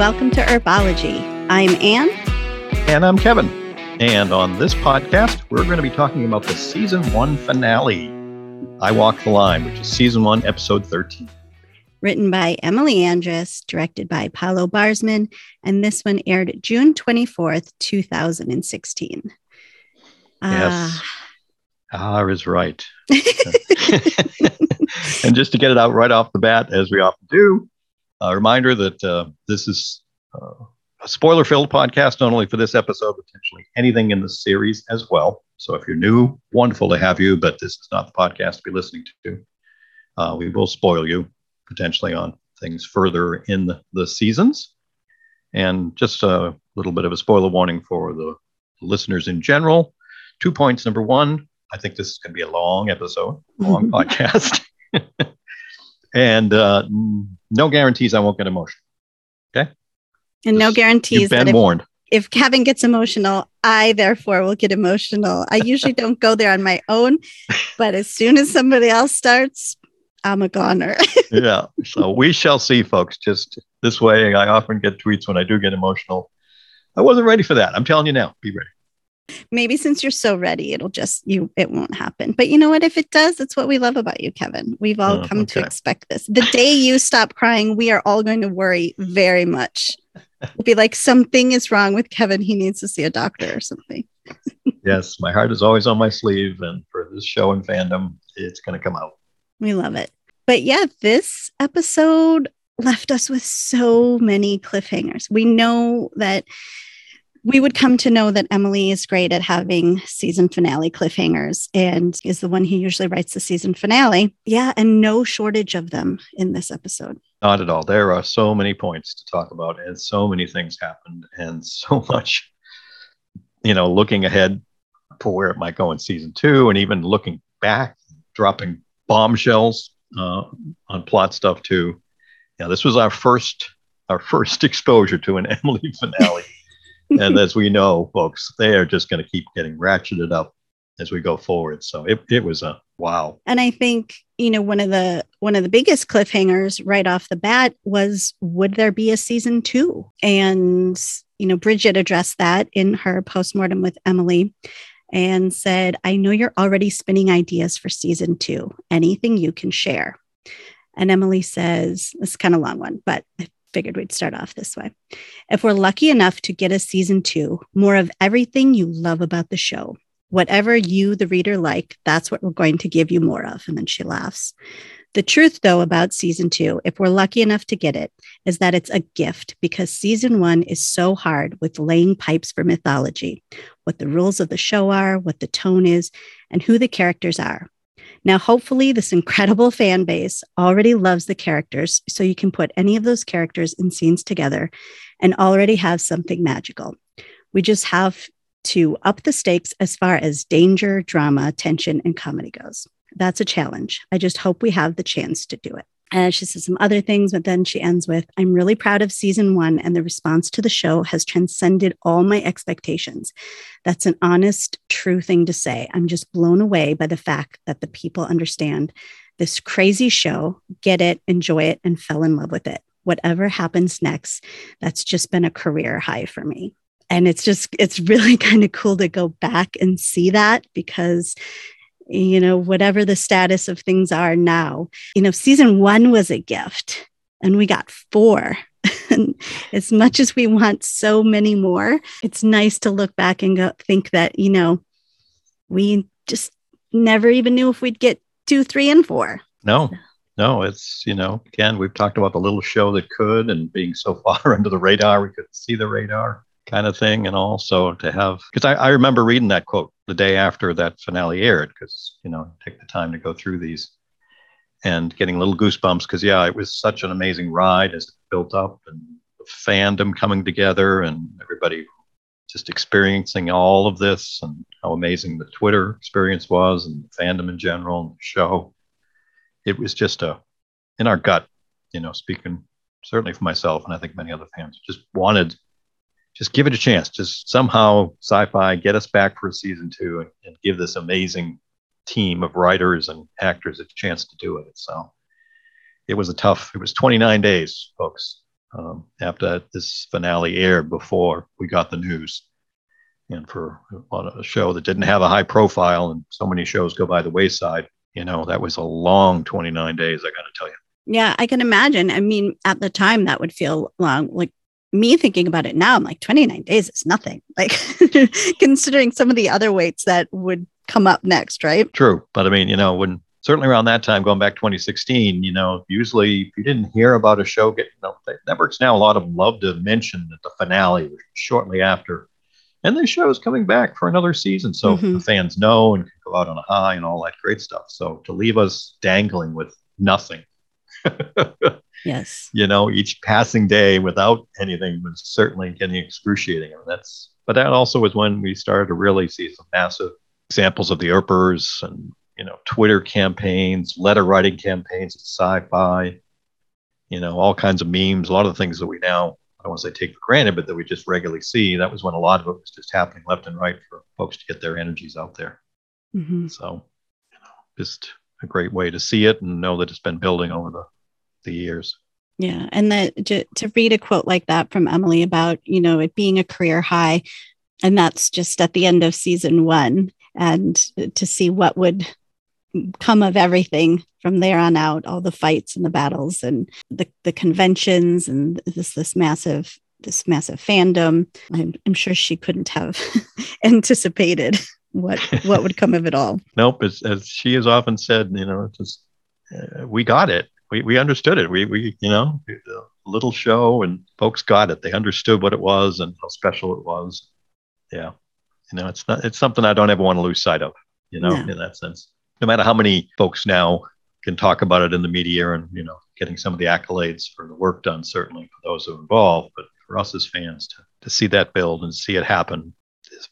welcome to Earpology. I'm Anne. And I'm Kevin. And on this podcast, we're going to be talking about the season one finale, I Walk the Line, which is season one, episode 13. Written by Emily Andras, directed by Paolo Barzman, and this one aired June 24th, 2016. Yes. Ah, is right. and just to get it out right off the bat, as we often do, a reminder that uh, this is uh, a spoiler filled podcast, not only for this episode, potentially anything in the series as well. So if you're new, wonderful to have you, but this is not the podcast to be listening to. Uh, we will spoil you potentially on things further in the, the seasons. And just a little bit of a spoiler warning for the listeners in general. Two points. Number one, I think this is going to be a long episode, long podcast. and uh, no guarantees I won't get emotional. Okay. And no guarantees You've been that if, warned. if Kevin gets emotional, I therefore will get emotional. I usually don't go there on my own, but as soon as somebody else starts, I'm a goner. yeah. So we shall see, folks. Just this way, I often get tweets when I do get emotional. I wasn't ready for that. I'm telling you now, be ready. Maybe since you're so ready, it'll just you it won't happen. But you know what? If it does, it's what we love about you, Kevin. We've all Oh, come to expect this. The day you stop crying, we are all going to worry very much. We'll be like, something is wrong with Kevin. He needs to see a doctor or something. Yes, my heart is always on my sleeve. And for this show and fandom, it's going to come out. We love it. But yeah, this episode left us with so many cliffhangers. We know that we would come to know that Emily is great at having season finale cliffhangers and is the one who usually writes the season finale. Yeah, and no shortage of them in this episode. Not at all. There are so many points to talk about, and so many things happened, and so much, you know, looking ahead for where it might go in season two, and even looking back, dropping bombshells uh, on plot stuff too. Yeah, this was our first our first exposure to an Emily finale, and as we know, folks, they are just going to keep getting ratcheted up as we go forward. So it, it was a wow. And I think, you know, one of the one of the biggest cliffhangers right off the bat was would there be a season 2? And you know, Bridget addressed that in her postmortem with Emily and said, "I know you're already spinning ideas for season 2. Anything you can share." And Emily says, this is kind of a long one, but figured we'd start off this way. If we're lucky enough to get a season 2, more of everything you love about the show whatever you, the reader, like, that's what we're going to give you more of. And then she laughs. The truth, though, about season two, if we're lucky enough to get it, is that it's a gift because season one is so hard with laying pipes for mythology, what the rules of the show are, what the tone is, and who the characters are. Now, hopefully, this incredible fan base already loves the characters, so you can put any of those characters and scenes together and already have something magical. We just have to up the stakes as far as danger, drama, tension, and comedy goes. That's a challenge. I just hope we have the chance to do it. And she says some other things, but then she ends with I'm really proud of season one, and the response to the show has transcended all my expectations. That's an honest, true thing to say. I'm just blown away by the fact that the people understand this crazy show, get it, enjoy it, and fell in love with it. Whatever happens next, that's just been a career high for me and it's just it's really kind of cool to go back and see that because you know whatever the status of things are now. You know season 1 was a gift and we got 4 and as much as we want so many more it's nice to look back and go think that you know we just never even knew if we'd get 2 3 and 4 No, no, it's, you know, again, we've talked about the little show that could and being so far under the radar, we couldn't see the radar kind of thing. And also to have, because I, I remember reading that quote the day after that finale aired, because, you know, take the time to go through these and getting little goosebumps. Because, yeah, it was such an amazing ride as it built up and the fandom coming together and everybody just experiencing all of this and how amazing the Twitter experience was and fandom in general and the show it was just a in our gut, you know, speaking certainly for myself and I think many other fans, just wanted just give it a chance. Just somehow Syfy get us back for a season two and, and give this amazing team of writers and actors a chance to do it. So it was a tough, it was 29 days, folks. um, after this finale aired before we got the news. And for a show that didn't have a high profile and so many shows go by the wayside, you know, that was a long 29 days, I got to tell you. Yeah, I can imagine. I mean, at the time, that would feel long. Like me thinking about it now, I'm like, 29 days is nothing. Like, considering some of the other weights that would come up next, right? True. But I mean, you know, when certainly around that time, going back 2016, you know, usually if you didn't hear about a show getting, you know, networks now, a lot of them love to mention that the finale shortly after. And the show is coming back for another season. So mm-hmm. the fans know and can go out on a high and all that great stuff. So to leave us dangling with nothing. yes. You know, each passing day without anything was certainly getting excruciating. And that's, but that also was when we started to really see some massive examples of the Earpers and you know Twitter campaigns, letter writing campaigns at Syfy, you know all kinds of memes, a lot of the things that we now I don't want to say take for granted, but that we just regularly see. That was when a lot of it was just happening left and right for folks to get their energies out there. Mm-hmm. So, you know, just a great way to see it and know that it's been building over the the years. Yeah, and that to, to read a quote like that from Emily about you know it being a career high, and that's just at the end of season one and to see what would come of everything from there on out all the fights and the battles and the, the conventions and this this massive this massive fandom i'm, I'm sure she couldn't have anticipated what what would come of it all. Nope as, as she has often said you know just uh, we got it. We, we understood it. We we you know little show and folks got it. They understood what it was and how special it was. Yeah. You know, it's not it's something I don't ever want to lose sight of. You know, in that sense. No matter how many folks now can talk about it in the media and you know getting some of the accolades for the work done certainly for those who are involved but for us as fans to, to see that build and see it happen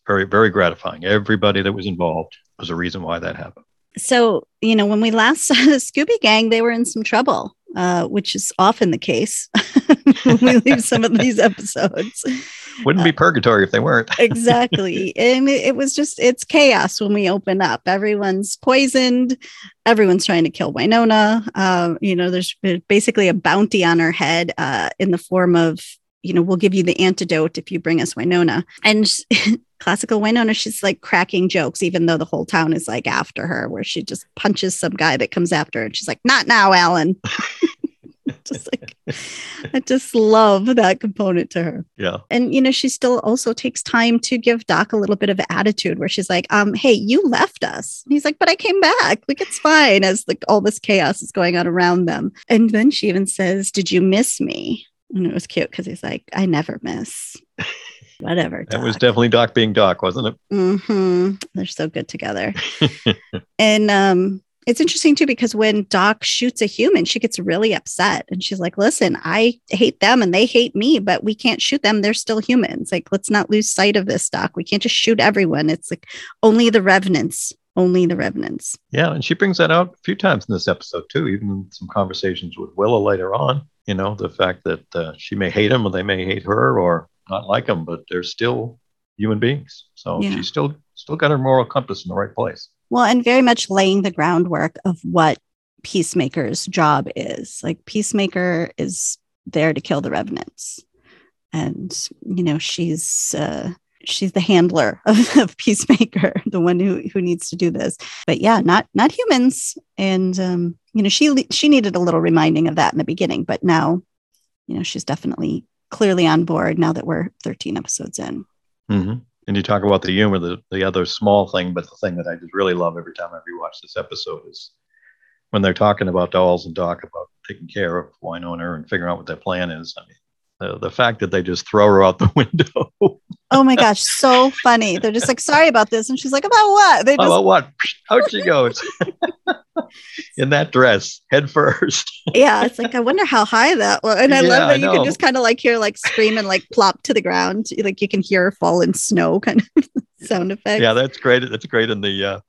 very very gratifying everybody that was involved was a reason why that happened so you know when we last saw the scooby gang they were in some trouble uh, which is often the case when we leave some of these episodes wouldn't be purgatory if they weren't. exactly. And it, it, was just, it's chaos when we open up. Everyone's poisoned. Everyone's trying to kill Wynonna. Uh, you know, there's basically a bounty on her head uh, in the form of, you know, we'll give you the antidote if you bring us Wynonna. And classical Wynonna, she's like cracking jokes, even though the whole town is like after her, where she just punches some guy that comes after her. And she's like, not now, Alan. just like I just love that component to her. Yeah. And you know, she still also takes time to give Doc a little bit of attitude where she's like, um, hey, you left us. And he's like, but I came back. Like it's fine as like all this chaos is going on around them. And then she even says, Did you miss me? And it was cute because he's like, I never miss. Whatever. That was definitely Doc being Doc, wasn't it? Mm-hmm. They're so good together. and um, it's interesting too because when Doc shoots a human, she gets really upset and she's like, listen, I hate them and they hate me, but we can't shoot them. They're still humans. Like, let's not lose sight of this, Doc. We can't just shoot everyone. It's like only the revenants, only the revenants. Yeah. And she brings that out a few times in this episode too, even in some conversations with Willa later on. You know, the fact that uh, she may hate him or they may hate her or not like them, but they're still human beings. So yeah. she's still still got her moral compass in the right place. Well, and very much laying the groundwork of what Peacemaker's job is. Like, Peacemaker is there to kill the revenants. And, you know, she's, uh, she's the handler of, of, Peacemaker, the one who, who needs to do this. But yeah, not not humans. And um, you know, she she needed a little reminding of that in the beginning, but now, you know, she's definitely clearly on board now that we're 13 episodes in. Mm-hmm and you talk about the humor, the, the other small thing, but the thing that I just really love every time I rewatch this episode is when they're talking about dolls and Doc about taking care of Wynonna and figuring out what their plan is. I mean, the, the fact that they just throw her out the window. oh my gosh, so funny. They're just like, sorry about this. And she's like, about what? They just... About what? Out she goes. in that dress, head first. yeah, it's like I wonder how high that was, and I yeah, love that you can just kind of like hear like scream and like plop to the ground, like you can hear fall in snow kind of sound effect. Yeah, that's great. That's great in the uh,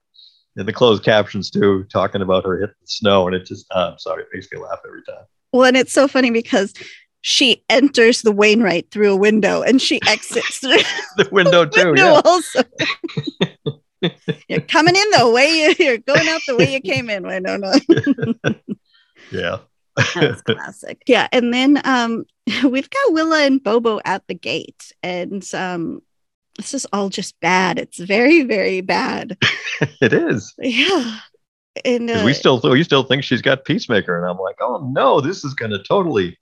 in the closed captions too, talking about her hitting the snow, and it just uh, I'm sorry, it makes me laugh every time. Well, and it's so funny because she enters the Wainwright through a window and she exits through the window too. Window yeah. Also. you're coming in the way you, you're going out the way you came in. I don't know. yeah. That's classic. Yeah. And then um, we've got Willa and Bobo at the gate, and um, this is all just bad. It's very, very bad. it is. Yeah. And uh, we still we still think she's got Peacemaker, and I'm like, oh no, this is going to totally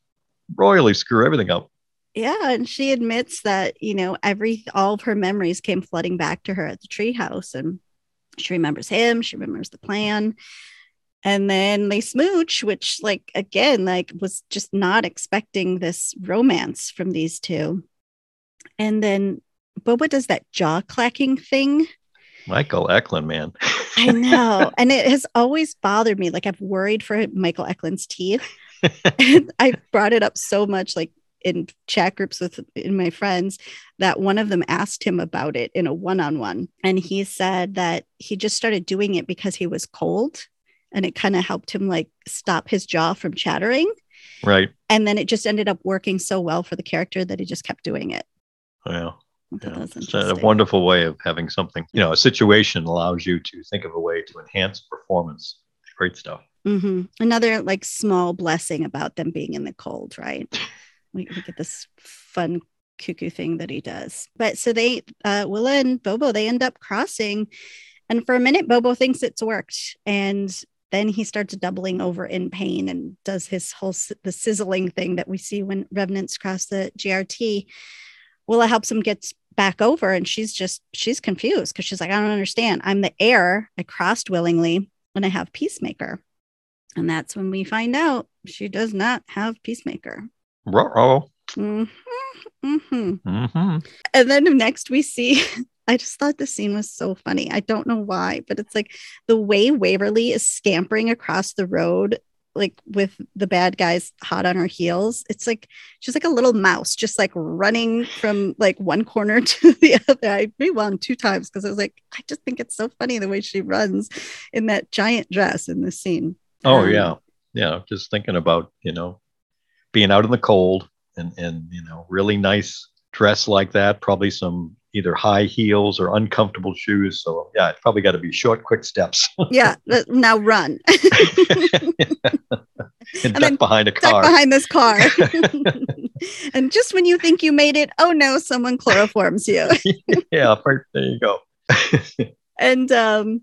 royally screw everything up. Yeah, and she admits that you know every all of her memories came flooding back to her at the treehouse, and she remembers him, she remembers the plan, and then they smooch, which like again like was just not expecting this romance from these two, and then Bobo does that jaw clacking thing. Michael Eklund, man. I know, and it has always bothered me. Like I've worried for Michael Eklund's teeth. I brought it up so much, like in chat groups with in my friends that one of them asked him about it in a one-on-one and he said that he just started doing it because he was cold and it kind of helped him like stop his jaw from chattering right and then it just ended up working so well for the character that he just kept doing it yeah yeah. It's a wonderful way of having something, you know, a situation allows you to think of a way to enhance performance. Great stuff. Mm-hmm. Another like small blessing about them being in the cold, right? we, we get this fun cuckoo thing that he does. But so they, uh, Willa and Bobo, they end up crossing. And for a minute, Bobo thinks it's worked. And then he starts doubling over in pain and does his whole the sizzling thing that we see when revenants cross the GRT. Willa helps him get back over, and she's just she's confused because she's like, I don't understand. I'm the heir. I crossed willingly, and I have Peacemaker. And that's when we find out she does not have Peacemaker. Ruh-roh. Mm-hmm, mm-hmm. Mm-hmm. And then next we see, I just thought the scene was so funny. I don't know why, but it's like the way Waverly is scampering across the road, like with the bad guys hot on her heels. It's like she's like a little mouse, just like running from like one corner to the other. I rewound two times because I was like, I just think it's so funny the way she runs in that giant dress in this scene. Oh, um, yeah. Yeah. Just thinking about, you know, being out in the cold and and you know really nice dress like that probably some either high heels or uncomfortable shoes. So yeah it's probably got to be short quick steps. Yeah now run. And, and duck behind a car. behind this car. And just when you think you made it oh no someone chloroforms you. Yeah there you go. And um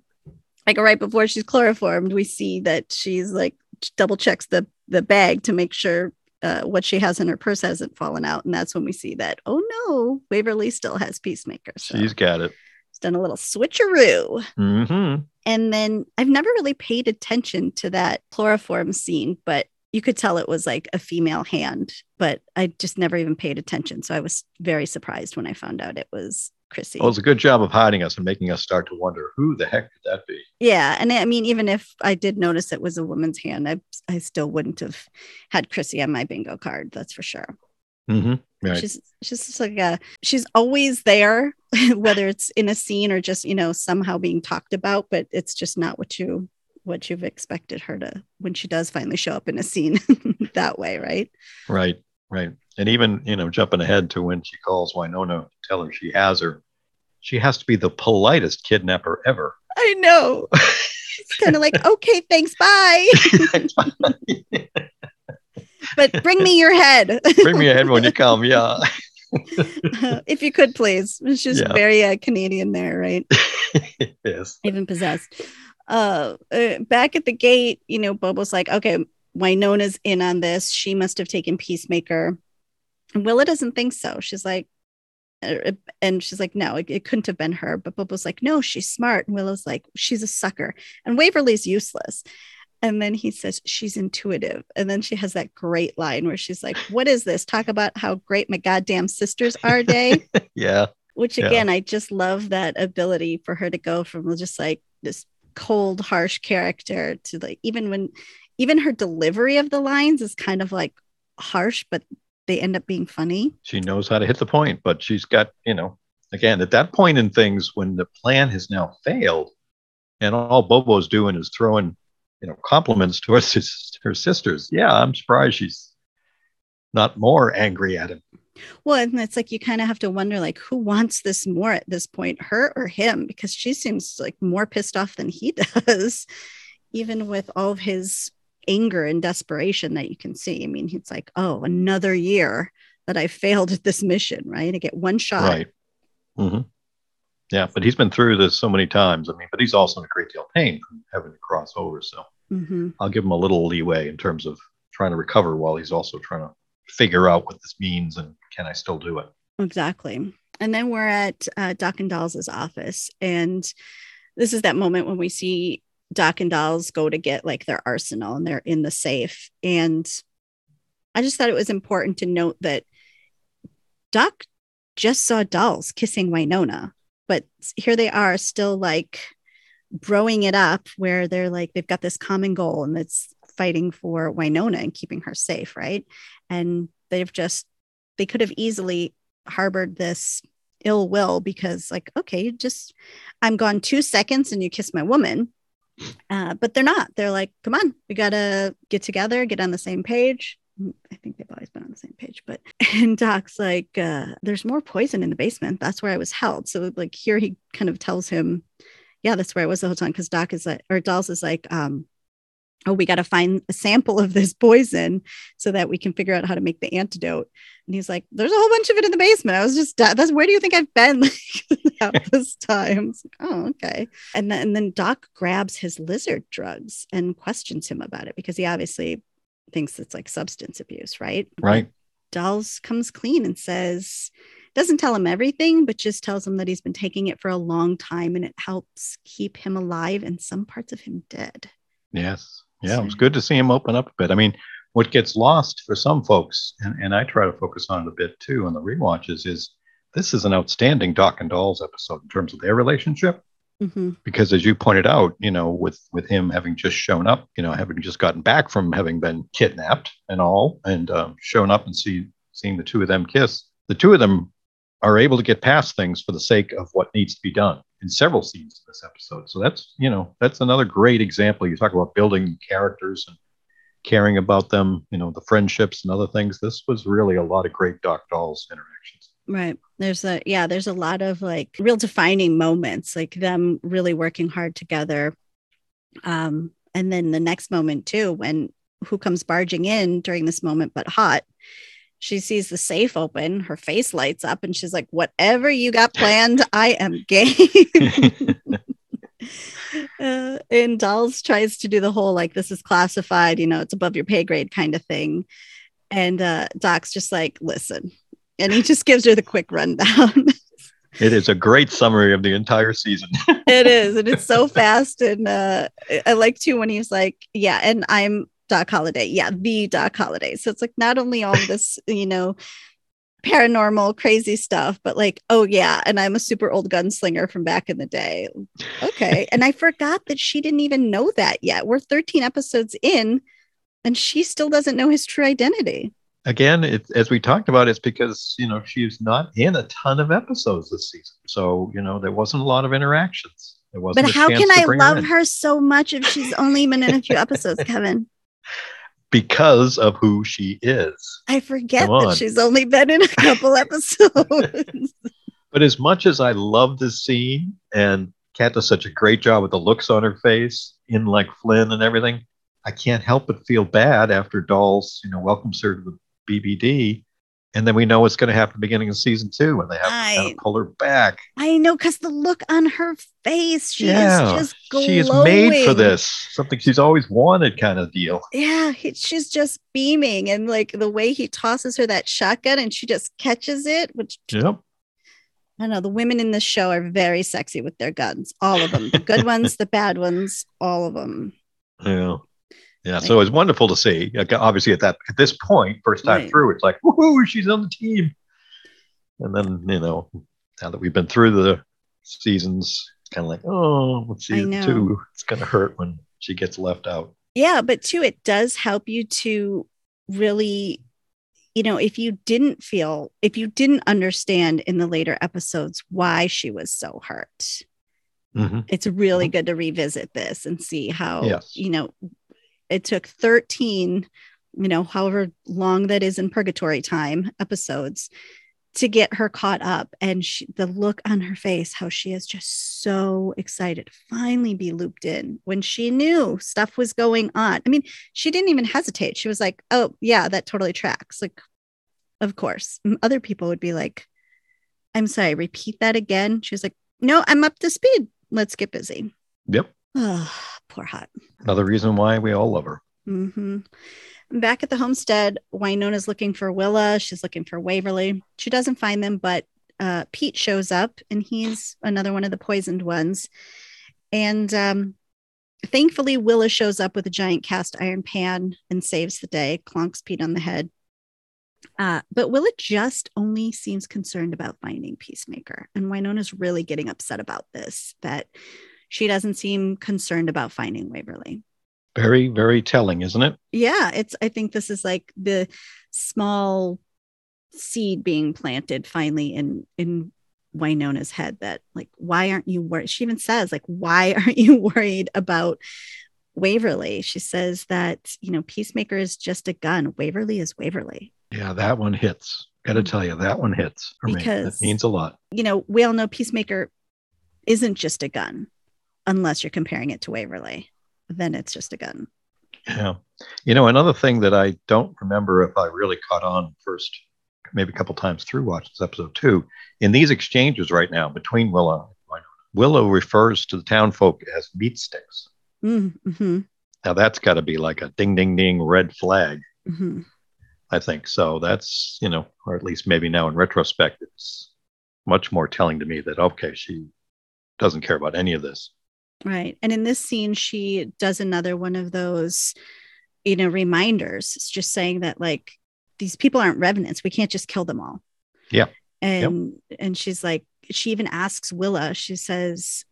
like right before she's chloroformed we see that she's like double checks the the bag to make sure uh, what she has in her purse hasn't fallen out. And that's when we see that, oh no, Waverly still has Peacemaker. So She's got it. She's done a little switcheroo. Mm-hmm. And then I've never really paid attention to that chloroform scene, but you could tell it was like a female hand, but I just never even paid attention. So I was very surprised when I found out it was Chrissy. Well, it's a good job of hiding us and making us start to wonder who the heck could that be? Yeah. And I mean, even if I did notice it was a woman's hand, I, I still wouldn't have had Chrissy on my bingo card. That's for sure. Mm-hmm. Right. She's she's just like a she's always there, whether it's in a scene or just you know somehow being talked about, but it's just not what you what you've expected her to when she does finally show up in a scene that way, right? Right, right. And even you know jumping ahead to when she calls Wynonna to tell her she has her, she has to be the politest kidnapper ever. I know. it's kind of like, okay, thanks, bye. but bring me your head. bring me your head when you come. Yeah. uh, if you could, please. It's just yeah. very uh, Canadian there, right? yes. Even possessed. Uh, uh, back at the gate, you know, Bobo's like, okay, Wynonna's in on this. She must have taken Peacemaker. And Willa doesn't think so. She's like, Uh, and she's like, no, it, it, couldn't have been her. But Bobo's like, no, she's smart. And Willa's like, she's a sucker. And Waverly's useless. And then he says, she's intuitive. And then she has that great line where she's like, what is this? Talk about how great my goddamn sisters are day. yeah. Which again, yeah. I just love that ability for her to go from just like this cold, harsh character to like, even when, even her delivery of the lines is kind of like harsh, but they end up being funny. She knows how to hit the point, but she's got, you know, again, at that point in things when the plan has now failed and all Bobo's doing is throwing, you know, compliments towards his, her sisters. Yeah, I'm surprised she's not more angry at him. Well, and it's like you kind of have to wonder, like, who wants this more at this point, her or him? Because she seems like more pissed off than he does, even with all of his anger and desperation that you can see. I mean, he's like, oh, another year that I failed at this mission, right? I get one shot. Right. Mm-hmm. Yeah, but he's been through this so many times. I mean, but he's also in a great deal of pain from having to cross over. So mm-hmm. I'll give him a little leeway in terms of trying to recover while he's also trying to figure out what this means and can I still do it. Exactly. And then we're at uh, Doc and Dolls' office, and this is that moment when we see Doc and Dolls go to get like their arsenal, and they're in the safe. And I just thought it was important to note that Doc just saw Dolls kissing Wynonna, but here they are still like growing it up where they're like they've got this common goal and it's fighting for Wynonna and keeping her safe, right? And they've just they could have easily harbored this ill will because like okay just i'm gone two seconds and you kiss my woman uh, but they're not. They're like come on we gotta get together get on the same page. Mm, i think they've always been on the same page but and doc's like uh, there's more poison in the basement. That's where i was held. So like here he kind of tells him yeah that's where i was the whole time. Because doc is like or dolls is like um oh, we got to find a sample of this poison so that we can figure out how to make the antidote. And he's like, there's a whole bunch of it in the basement. I was just, that's where do you think I've been like, this time? Like, oh, okay. And then, and then Doc grabs his lizard drugs and questions him about it because he obviously thinks it's like substance abuse, right? Right. Dolls comes clean and says, doesn't tell him everything, but just tells him that he's been taking it for a long time and it helps keep him alive and some parts of him dead. Yes. Yeah, it was good to see him open up a bit. I mean, what gets lost for some folks, and, and I try to focus on it a bit too on the re-watches, is this is an outstanding Doc and Dolls episode in terms of their relationship. Mm-hmm. Because as you pointed out, you know, with with him having just shown up, you know, having just gotten back from having been kidnapped and all, and um, shown up and see seeing the two of them kiss, the two of them are able to get past things for the sake of what needs to be done in several scenes in this episode. So that's, you know, that's another great example. You talk about building characters and caring about them, you know, the friendships and other things. This was really a lot of great Doc Dolls interactions. Right. There's a, yeah, there's a lot of like real defining moments, like them really working hard together. Um, and then the next moment too, when who comes barging in during this moment but Haught she sees the safe open, her face lights up, and she's like, Whatever you got planned, I am game. uh, and Dolls tries to do the whole like, This is classified, you know, it's above your pay grade kind of thing. And uh, Doc's just like, Listen. And he just gives her the quick rundown. it is a great summary of the entire season. it is. And it's so fast. And uh, I like too when he's like, Yeah, and I'm Doc Holliday. Yeah, the Doc Holliday. So it's like not only all this, you know, paranormal crazy stuff, but like, oh yeah, and I'm a super old gunslinger from back in the day. Okay. and I forgot that she didn't even know that yet. We're 13 episodes in and she still doesn't know his true identity. Again, it, as we talked about, it's because, you know, she's not in a ton of episodes this season. So, you know, there wasn't a lot of interactions. There wasn't. But how can I love her, her so much if she's only been in a few episodes, Kevin? Because of who she is. I forget that she's only been in a couple episodes. but as much as I love this scene and Kat does such a great job with the looks on her face in like Flynn and everything, I can't help but feel bad after Dolls, you know, welcomes her to the BBD and then we know what's going to happen beginning of season two when they have I, to kind of pull her back. I know because the look on her face, she yeah, is just glowing. She is made for this, something she's always wanted, kind of deal. Yeah, he, she's just beaming, and like the way he tosses her that shotgun, and she just catches it. Which yep. I know the women in this show are very sexy with their guns, all of them, the good ones, the bad ones, all of them. Yeah. Yeah, so it's wonderful to see. Obviously, at that at this point, first time right. through, it's like, woohoo, she's on the team. And then you know, now that we've been through the seasons, kind of like, oh, let's see, two, it's gonna hurt when she gets left out. Yeah, but too, it does help you to really, you know, if you didn't feel, if you didn't understand in the later episodes why she was so hurt. Mm-hmm. It's really mm-hmm. good to revisit this and see how, yes. you know, it took 13 you know however long that is in purgatory time episodes to get her caught up. And she, the look on her face how she is just so excited to finally be looped in when she knew stuff was going on. I mean she didn't even hesitate. She was like oh yeah that totally tracks. Like of course. Other people would be like i'm sorry repeat that again. She was like no i'm up to speed. Let's get busy. Yep poor Haught another reason why we all love her mm-hmm. Back at the homestead, Wynonna's looking for Willa. She's looking for Waverly. She doesn't find them, but uh, Pete shows up and he's another one of the poisoned ones. And um, thankfully, Willa shows up with a giant cast iron pan and saves the day, clonks Pete on the head. Uh, but Willa just only seems concerned about finding Peacemaker. And Wynonna's really getting upset about this, that she doesn't seem concerned about finding Waverly. Very very telling isn't it? Yeah it's i think this is like the small seed being planted finally in in wynonna's head that like why aren't you worried she even says like why aren't you worried about waverly? She says that you know peacemaker is just a gun. Waverly is waverly. Yeah that one hits. Gotta mm-hmm. tell you that one hits for because, me. That means a lot. You know we all know peacemaker isn't just a gun unless you're comparing it to waverly then it's just a gun. Yeah. You know, another thing that I don't remember if I really caught on first, maybe a couple times through watching this episode too, in these exchanges right now between Willa Willa refers to the town folk as meat sticks. Mm-hmm. Now that's got to be like a ding, ding, ding red flag. Mm-hmm. I think so. That's, you know, or at least maybe now in retrospect, it's much more telling to me that, okay, she doesn't care about any of this. Right. And in this scene, she does another one of those, you know, reminders. It's just saying that like these people aren't revenants. We can't just kill them all. Yeah. And yep. and she's like, she even asks Willa, she says,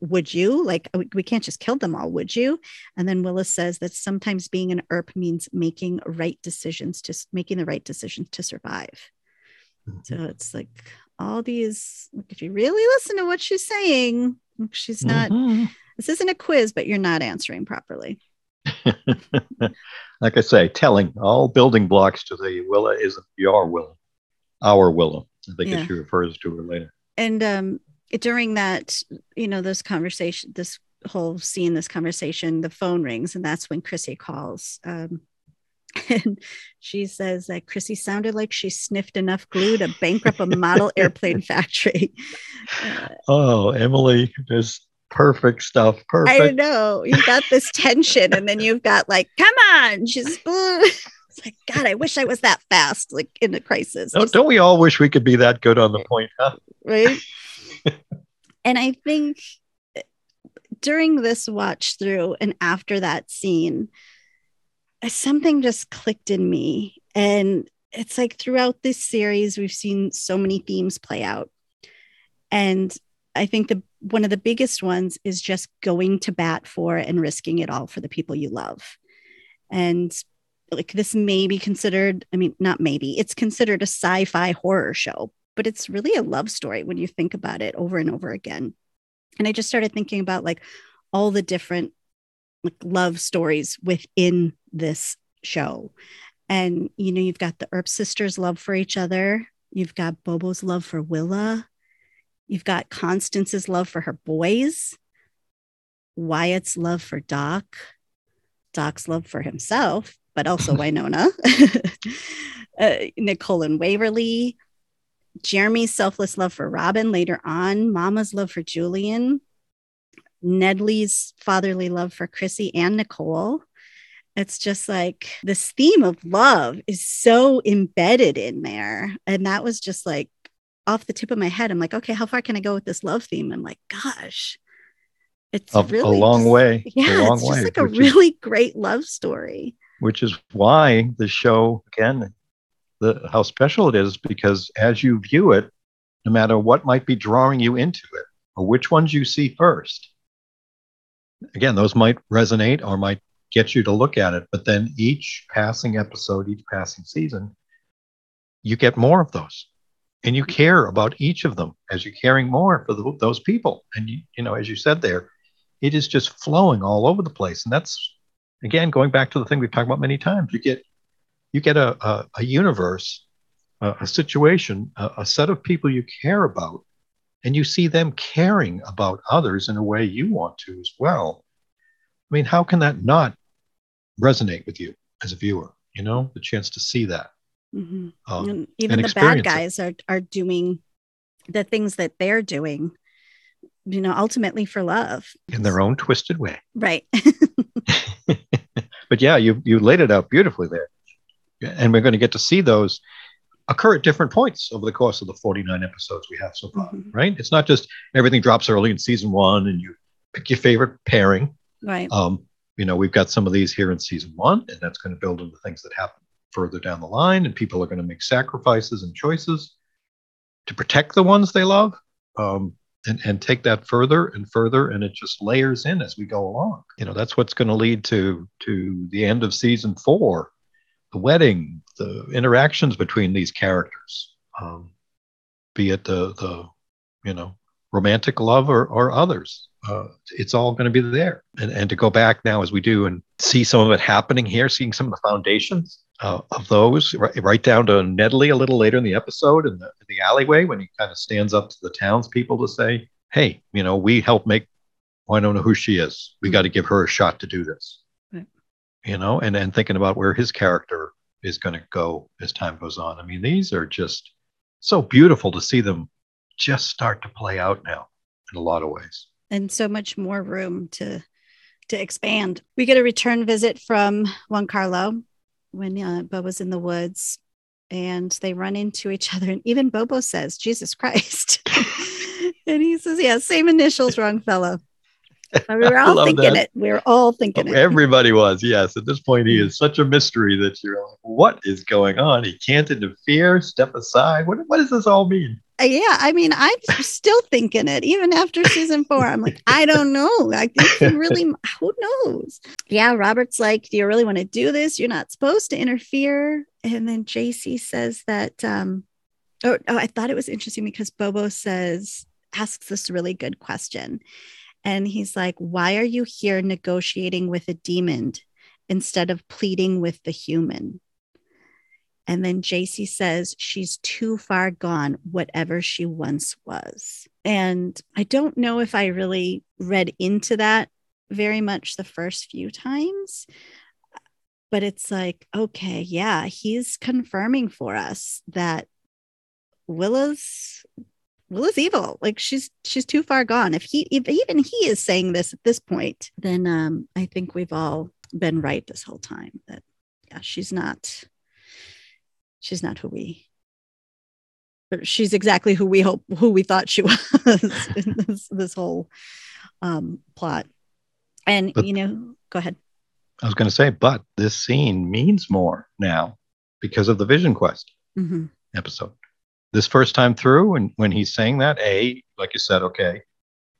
Would you? Like, we can't just kill them all, would you? And then Willa says that sometimes being an Earp means making right decisions, to making the right decisions to survive. Mm-hmm. So it's like all these, if you really listen to what she's saying, She's not, mm-hmm. this isn't a quiz, but you're not answering properly. like I say, telling all building blocks to the Willa isn't your Willa, our Willa. I think yeah. she refers to her later. And um, during that, you know, this conversation, this whole scene, this conversation, the phone rings, and that's when Chrissy calls. Um, and she says that Chrissy sounded like she sniffed enough glue to bankrupt a model airplane factory. Uh, oh, Emily, just perfect stuff. Perfect. I know. You've got this tension, and then you've got like, come on, she's It's like, God, I wish I was that fast, like in a crisis. Don't, don't we all wish we could be that good on the point, huh? Right. and I think during this watch through and after that scene, something just clicked in me. And it's like throughout this series, we've seen so many themes play out. And I think the one of the biggest ones is just going to bat for and risking it all for the people you love. And like this may be considered, I mean, not maybe, it's considered a sci-fi horror show, but it's really a love story when you think about it over and over again. And I just started thinking about like all the different like love stories within this show. And you know, you've got the Earp sisters' love for each other. You've got Bobo's love for Willa. You've got Constance's love for her boys. Wyatt's love for Doc. Doc's love for himself, but also Wynonna, uh, Nicole and Waverly. Jeremy's selfless love for Robin later on. Mama's love for Julian. Nedley's fatherly love for Chrissy and Nicole. It's just like this theme of love is so embedded in there. And that was just like off the tip of my head. I'm like, okay, how far can I go with this love theme? I'm like, gosh, it's a, really a long just, way. Yeah, long it's just way, like a really is, great love story. Which is why the show, again, the how special it is because as you view it, no matter what might be drawing you into it, or which ones you see first, again, those might resonate or might get you to look at it. But then each passing episode, each passing season, you get more of those. And you care about each of them as you're caring more for the, those people. And, you, you know, as you said there, it is just flowing all over the place. And that's, again, going back to the thing we've talked about many times. You get, you get a, a, a universe a, a situation, a, a set of people you care about, and you see them caring about others in a way you want to as well. I mean, how can that not resonate with you as a viewer? You know, the chance to see that. Mhm. um, and even and the bad experience it. guys are are doing the things that they're doing you know ultimately for love in their own twisted way. right But yeah, you you laid it out beautifully there, and we're going to get to see those occur at different points over the course of the 49 episodes we have so far. Mhm. Right? It's not just everything drops early in season one and you pick your favorite pairing. Right Um, you know, we've got some of these here in season one, and that's going to build into things that happen further down the line, and people are going to make sacrifices and choices to protect the ones they love, um, and and take that further and further, and it just layers in as we go along. You know, that's what's going to lead to to the end of season four, the wedding, the interactions between these characters, um, be it the the you know romantic love or, or others. Uh, it's all going to be there. And, and to go back now as we do and see some of it happening here, seeing some of the foundations uh, of those, right, right down to Nedley a little later in the episode in the, in the alleyway when he kind of stands up to the townspeople to say, hey, you know, we help make—I don't know who she is. We Mhm. got to give her a shot to do this. Right. You know, and, and thinking about where his character is going to go as time goes on. I mean, these are just so beautiful to see them just start to play out now in a lot of ways. and so much more room to to expand we get a return visit from juan carlo when uh, bobo's in the woods and they run into each other and even bobo says jesus christ and he says yeah same initials wrong fellow And we were all thinking that. it we were all thinking it Everybody was, yes. At this point, he is such a mystery that you're like, what is going on? He can't interfere, step aside. What, what does this all mean? Uh, yeah i mean i'm still thinking it even after season four. I'm like i don't know. I think he really who knows? Yeah robert's like do you really want to do this? You're not supposed to interfere. And then jc says that um oh, oh i thought it was interesting because bobo says asks this really good question. And he's like why are you here negotiating with a demon instead of pleading with the human and then JC says she's too far gone, whatever she once was. And I don't know if I really read into that very much the first few times, but it's like, okay, yeah, he's confirming for us that Willa's Willa's evil. Like she's she's too far gone. If he if even he is saying this at this point, then um I think we've all been right this whole time that yeah, she's not she's not who we she's exactly who we hope who we thought she was in this, this whole um plot and But- you know go ahead I was going to say, but this scene means more now because of the Vision Quest Mhm. episode. This first time through, and when he's saying that, A, like you said, okay,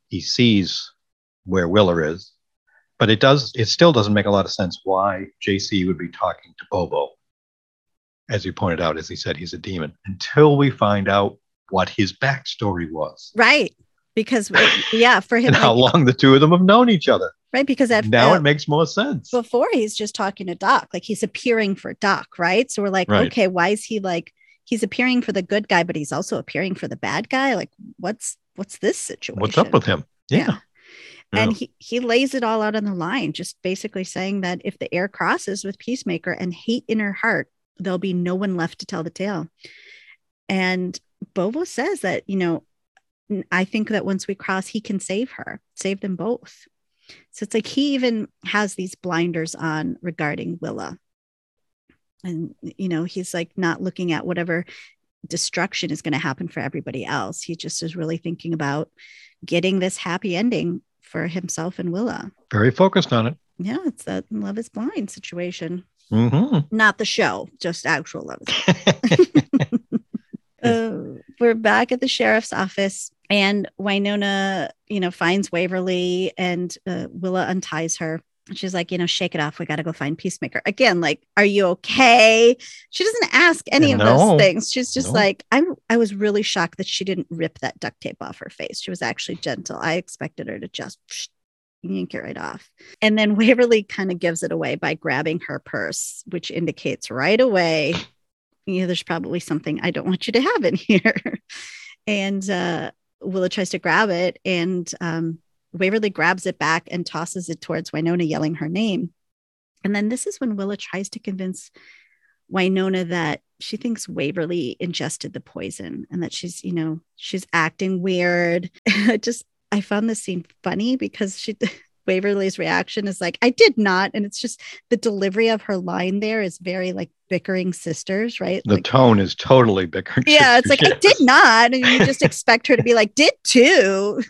he sees where Willa is, but it does, it still doesn't make a lot of sense why JC would be talking to Bobo. As you pointed out, as he said, he's a demon until we find out what his backstory was right because yeah for him and how like- long the two of them have known each other. right because at, now uh, it makes more sense. before he's just talking to doc like he's appearing for doc right so we're like Right. okay why is he like he's appearing for the good guy but he's also appearing for the bad guy like what's what's this situation What's up with him? Yeah. and Yeah. he he lays it all out on the line just basically saying that if the heir crosses with peacemaker and hate in her heart there'll be no one left to tell the tale and bobo says that you know I think that once we cross he can save her save them both so it's like he even has these blinders on regarding willa and you know he's like not looking at whatever destruction is going to happen for everybody else he just is really thinking about getting this happy ending for himself and Willa. Very focused on it. Yeah, it's that love is blind situation. Hmm Not the show, just actual love. Uh, we're back at the sheriff's office, and Wynonna, you know, finds Waverly, and uh, Willa unties her. She's like, you know, shake it off. We got to go find Peacemaker again. Like, are you okay? She doesn't ask any of No. those things. She's just No. like, I'm. I was really shocked that she didn't rip that duct tape off her face. She was actually gentle. I expected her to just yank it right off. And then Waverly kind of gives it away by grabbing her purse, which indicates right away you know, there's probably something I don't want you to have in here. and uh, Willa tries to grab it, and um, Waverly grabs it back and tosses it towards Wynonna, yelling her name. And then this is when Willa tries to convince Wynonna that she thinks Waverly ingested the poison and that she's, you know, she's acting weird. just I found this scene funny because she Waverly's reaction is like, I did not. And it's just the delivery of her line there is very like bickering sisters, right? The like, tone is totally bickering. Yeah, sisters, it's like, yes. I did not. And you just expect her to be like, did too.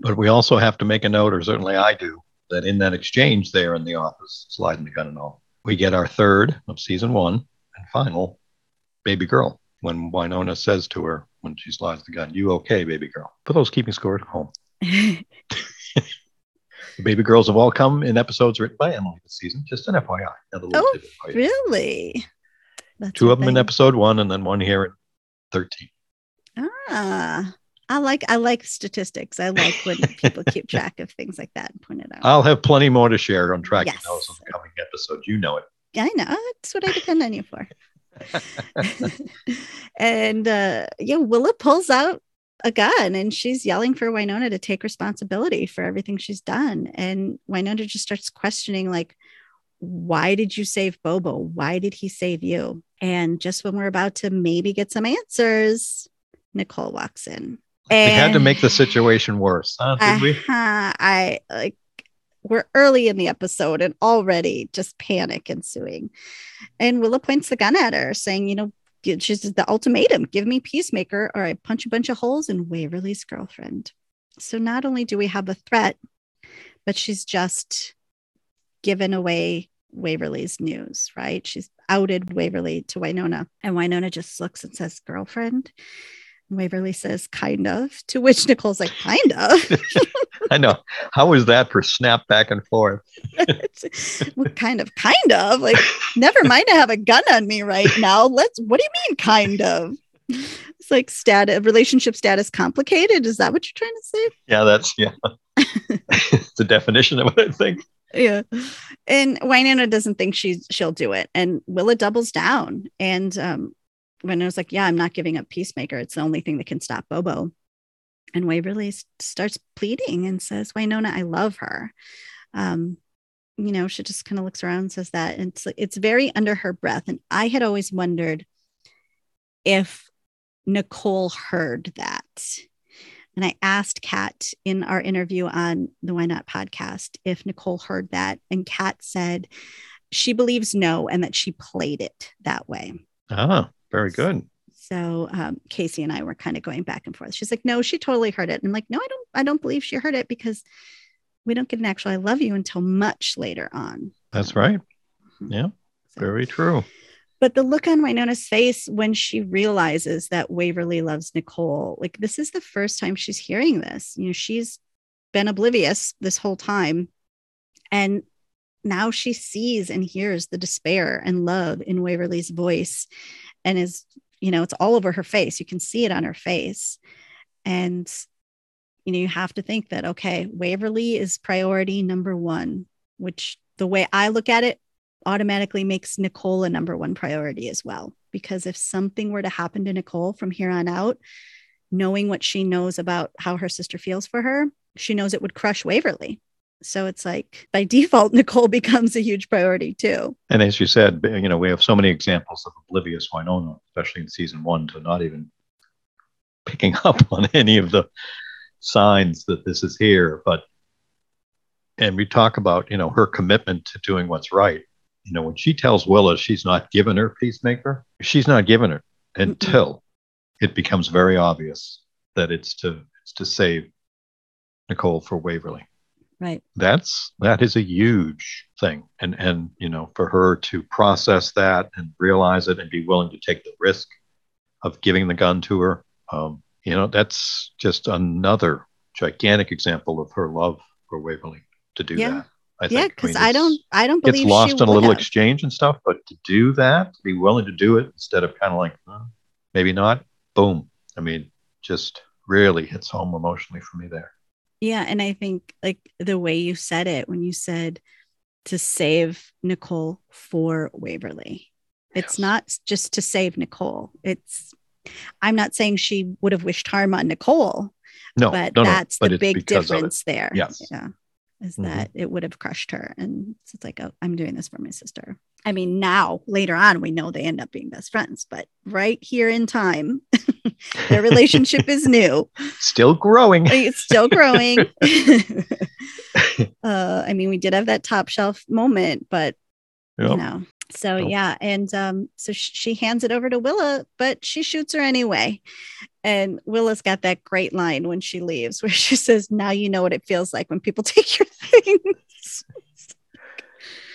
But we also have to make a note, or certainly I do, that in that exchange there in the office, sliding the gun and all, we get our third of season one and final baby girl when Wynonna says to her when she slides the gun, You okay, baby girl? For those keeping score at home. The baby girls have all come in episodes written by Emily this season. Just an FYI. Another Oh, tidbit for you. really? That's Two her of them in episode one, and then one here in 13. Ah, I like I like statistics. I like when people keep track of things like that and point it out. I'll have plenty more to share on tracking Yes. those in the coming episodes. You know it. I know that's what I depend on you for. and uh, yeah, Willa pulls out a gun and she's yelling for Wynonna to take responsibility for everything she's done. And Wynonna just starts questioning, like, why did you save Bobo? Why did he save you? And just when we're about to maybe get some answers, Nicole walks in. we had to make the situation worse, huh? Did we? uh-huh. I like we're early in the episode and already just panic ensuing. And Willa points the gun at her, saying, you know, she's the ultimatum give me peacemaker or I punch a bunch of holes in Waverly's girlfriend. So not only do we have a threat, but she's just given away Waverly's news, right? She's outed Waverly to Wynonna. And Wynonna just looks and says, girlfriend. And Waverly says, kind of, to which Nicole's like, kind of. I know. How was that for snap back and forth? what kind of kind of. Like never mind i have a gun on me right now. Let's what do you mean kind of? It's like status relationship status complicated? Is that what you're trying to say? Yeah, that's yeah. it's the definition of what I think. yeah. And Wynonna doesn't think she's she'll do it. And Willa doubles down. And um Wynonna's like yeah I'm not giving up peacemaker. It's the only thing that can stop Bobo and Waverly starts pleading and says Wynonna I love her um you know she just kind of looks around and says that and it's it's very under her breath and I had always wondered if Nicole heard that and I asked Kat in our interview on the Why Not podcast if Nicole heard that. And Kat said she believes no, and that she played it that way. Ah, very good. So um, Casey and I were kind of going back and forth. She's like, no, she totally heard it. And I'm like, no, I don't, I don't believe she heard it because we don't get an actual I love you until much later on. That's right. Mhm. Yeah, So- very true. but the look on Wynonna's face when she realizes that Waverly loves Nicole, like this is the first time she's hearing this. You know, she's been oblivious this whole time. And now she sees and hears the despair and love in Waverly's voice and is, you know, it's all over her face. You can see it on her face. And, you know, you have to think that, okay, Waverly is priority number one, which the way I look at it, automatically makes Nicole a number one priority as well. Because if something were to happen to Nicole from here on out, knowing what she knows about how her sister feels for her, she knows it would crush Waverly. So it's like by default, Nicole becomes a huge priority too. And as you said, you know, we have so many examples of oblivious Wynonna, especially in season one, to not even picking up on any of the signs that this is here. But and we talk about, you know, her commitment to doing what's right. You know, when she tells Willa she's not given her peacemaker, she's not given her until it becomes very obvious that it's to it's to save Nicole for Waverly Right. that's that is a huge thing and and you know for her to process that and realize it and be willing to take the risk of giving the gun to her um, you know that's just another gigantic example of her love for waverly to do Yeah. that i yeah, think because mean, I, don't I don't believe lost she in a little have. exchange and stuff but to do that to be willing to do it instead of kind of like "Uh, maybe not boom i mean just really hits home emotionally for me there Yeah. And I think like the way you said it when you said to save Nicole for Waverly. It's Yes. not just to save Nicole. It's I'm not saying she would have wished harm on Nicole, No, but no, no, that's but the it's big because of it. difference there. Yes. Yeah. Is Mhm. that it would have crushed her. And so it's like, oh, I'm doing this for my sister. I mean, now later on, we know they end up being best friends, but right here in time, their relationship is new. Still growing. It's still growing. uh, I mean, we did have that top shelf moment, but you know so Nope. yeah and um so sh- she hands it over to willa but she shoots her anyway and willa's got that great line when she leaves where she says now you know what it feels like when people take your things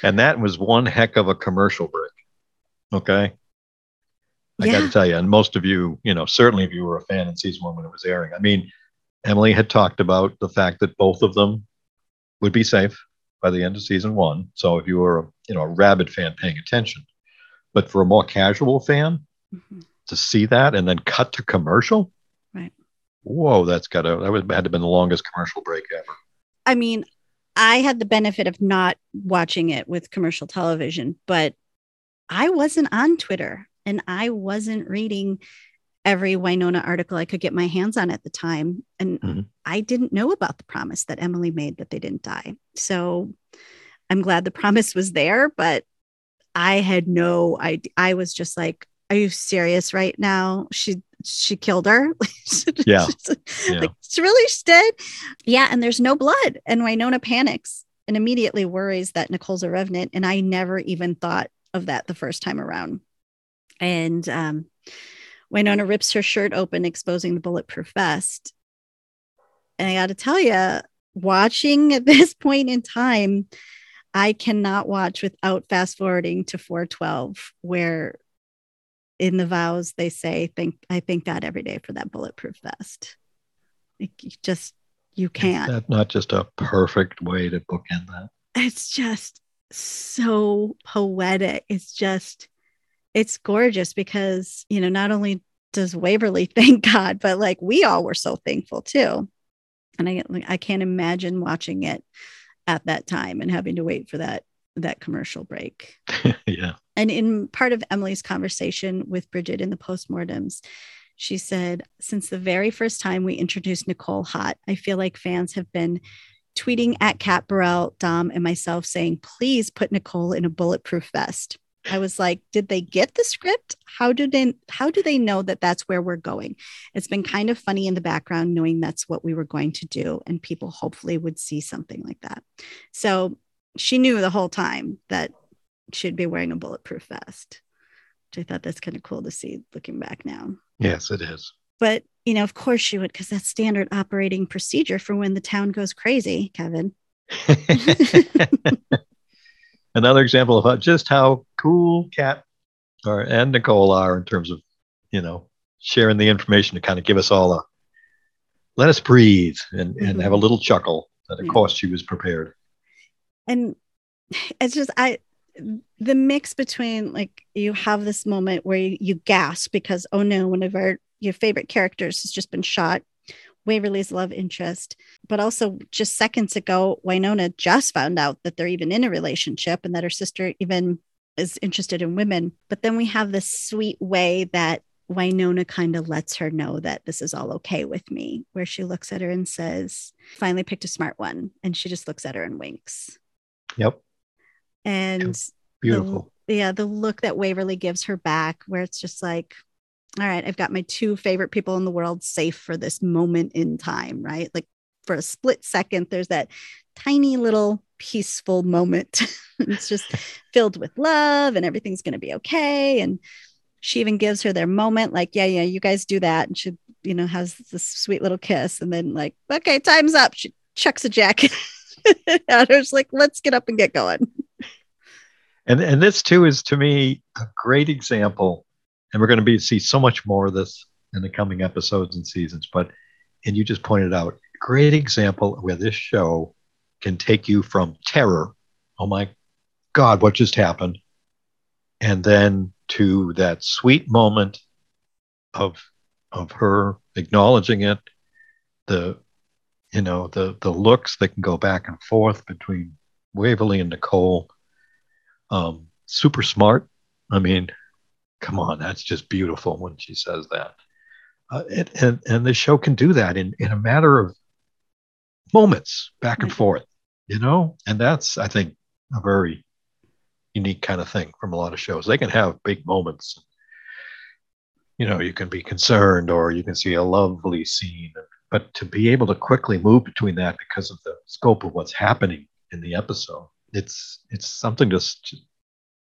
And that was one heck of a commercial break. Okay. I got to tell you, and most of you, you know, certainly if you were a fan in season one when it was airing, I mean, Emily had talked about the fact that both of them would be safe by the end of season one. So if you were, a, you know, a rabid fan paying attention, but for a more casual fan Mhm. to see that and then cut to commercial, Right. Whoa, that's got to that would had to have been the longest commercial break ever. i mean i had the benefit of not watching it with commercial television but i wasn't on twitter and i wasn't reading every wynonna article i could get my hands on at the time and Mhm. i didn't know about the promise that emily made that they didn't die so i'm glad the promise was there but i had no i i was just like are you serious right now she she killed her Yeah. Yeah. like she really she did yeah and there's no blood and wynonna panics and immediately worries that nicole's a revenant and i never even thought of that the first time around and um wynonna rips her shirt open exposing the bulletproof vest and i got to tell you watching at this point in time i cannot watch without fast forwarding to 412 where in the vows they say thank i thank god every day for that bulletproof vest like you just you can't. That's not just a perfect way to bookend that. it's just so poetic. It's just it's gorgeous because you know not only does waverly thank god but like we all were so thankful too and i i can't imagine watching it at that time and having to wait for that that commercial break yeah. and in part of Emily's conversation with Bridget in the postmortems, she said, Since the very first time we introduced Nicole Haught, I feel like fans have been tweeting at Kat Barrell, Dom, and myself saying, Please put Nicole in a bulletproof vest. I was like, did they get the script? How did they how do they know that that's where we're going? It's been kind of funny in the background knowing that's what we were going to do and people hopefully would see something like that. So she knew the whole time that she'd be wearing a bulletproof vest, which I thought that's kind of cool to see looking back now. Yes, it is. But, you know, of course she would, because that's standard operating procedure for when the town goes crazy, Kevin. Another example of how, just how cool Kat or and Nicole are in terms of, you know, sharing the information to kind of give us all a let us breathe and, and have a mm-hmm. little chuckle that of Yeah. course she was prepared. And it's just, I, the mix between like you have this moment where you, you gasp because, oh no, one of our your favorite characters has just been shot. Waverly's love interest, but also just seconds ago, Wynonna just found out that they're even in a relationship and that her sister even is interested in women. But then we have this sweet way that Wynonna kind of lets her know that this is all okay with me, where she looks at her and says, finally picked a smart one. And she just looks at her and winks. Yep. And Beautiful. the, yeah, the look that Waverly gives her back, where it's just like, all right, I've got my two favorite people in the world safe for this moment in time, right? Like for a split second, there's that tiny little peaceful moment. it's just filled with love and everything's going to be okay. And she even gives her their moment, like, yeah, yeah, you guys do that. And she, you know, has this sweet little kiss. And then, like, okay, time's up. She chucks a jacket her. She's like, let's get up and get going. And and this too is to me a great example, and we're going to be see so much more of this in the coming episodes and seasons. But and you just pointed out great example where this show can take you from terror, oh my God, what just happened, and then to that sweet moment of of her acknowledging it, the you know the the looks that can go back and forth between Waverly and Nicole um, super smart. I mean, come on, that's just beautiful when she says that. Uh, and, and, and the show can do that in, in a matter of moments back and forth, you know? And that's, I think, a very unique kind of thing from a lot of shows. They can have big moments. You know, you can be concerned or you can see a lovely scene, but to be able to quickly move between that because of the scope of what's happening in the episode, it's it's something just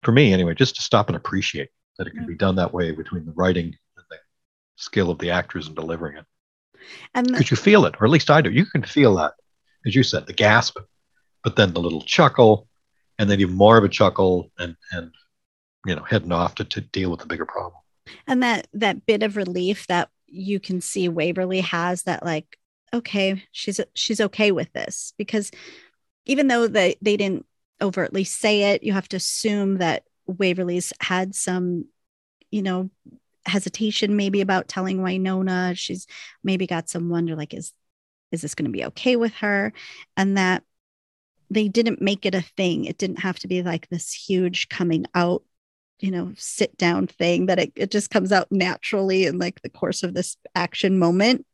for me anyway, just to stop and appreciate that it can be done that way between the writing and the skill of the actors in delivering it. And because you feel it, or at least I do, you can feel that, as you said, the gasp, but then the little chuckle, and then even more of a chuckle and and you know heading off to, to deal with the bigger problem. And that that bit of relief that you can see waverly has that like okay she's she's okay with this. Because even though they, they didn't overtly say it you have to assume that waverly's had some you know hesitation maybe about telling wynonna she's maybe got some wonder like is is this going to be okay with her and that they didn't make it a thing. It didn't have to be like this huge coming out, you know, sit down thing that it, it just comes out naturally in like the course of this action moment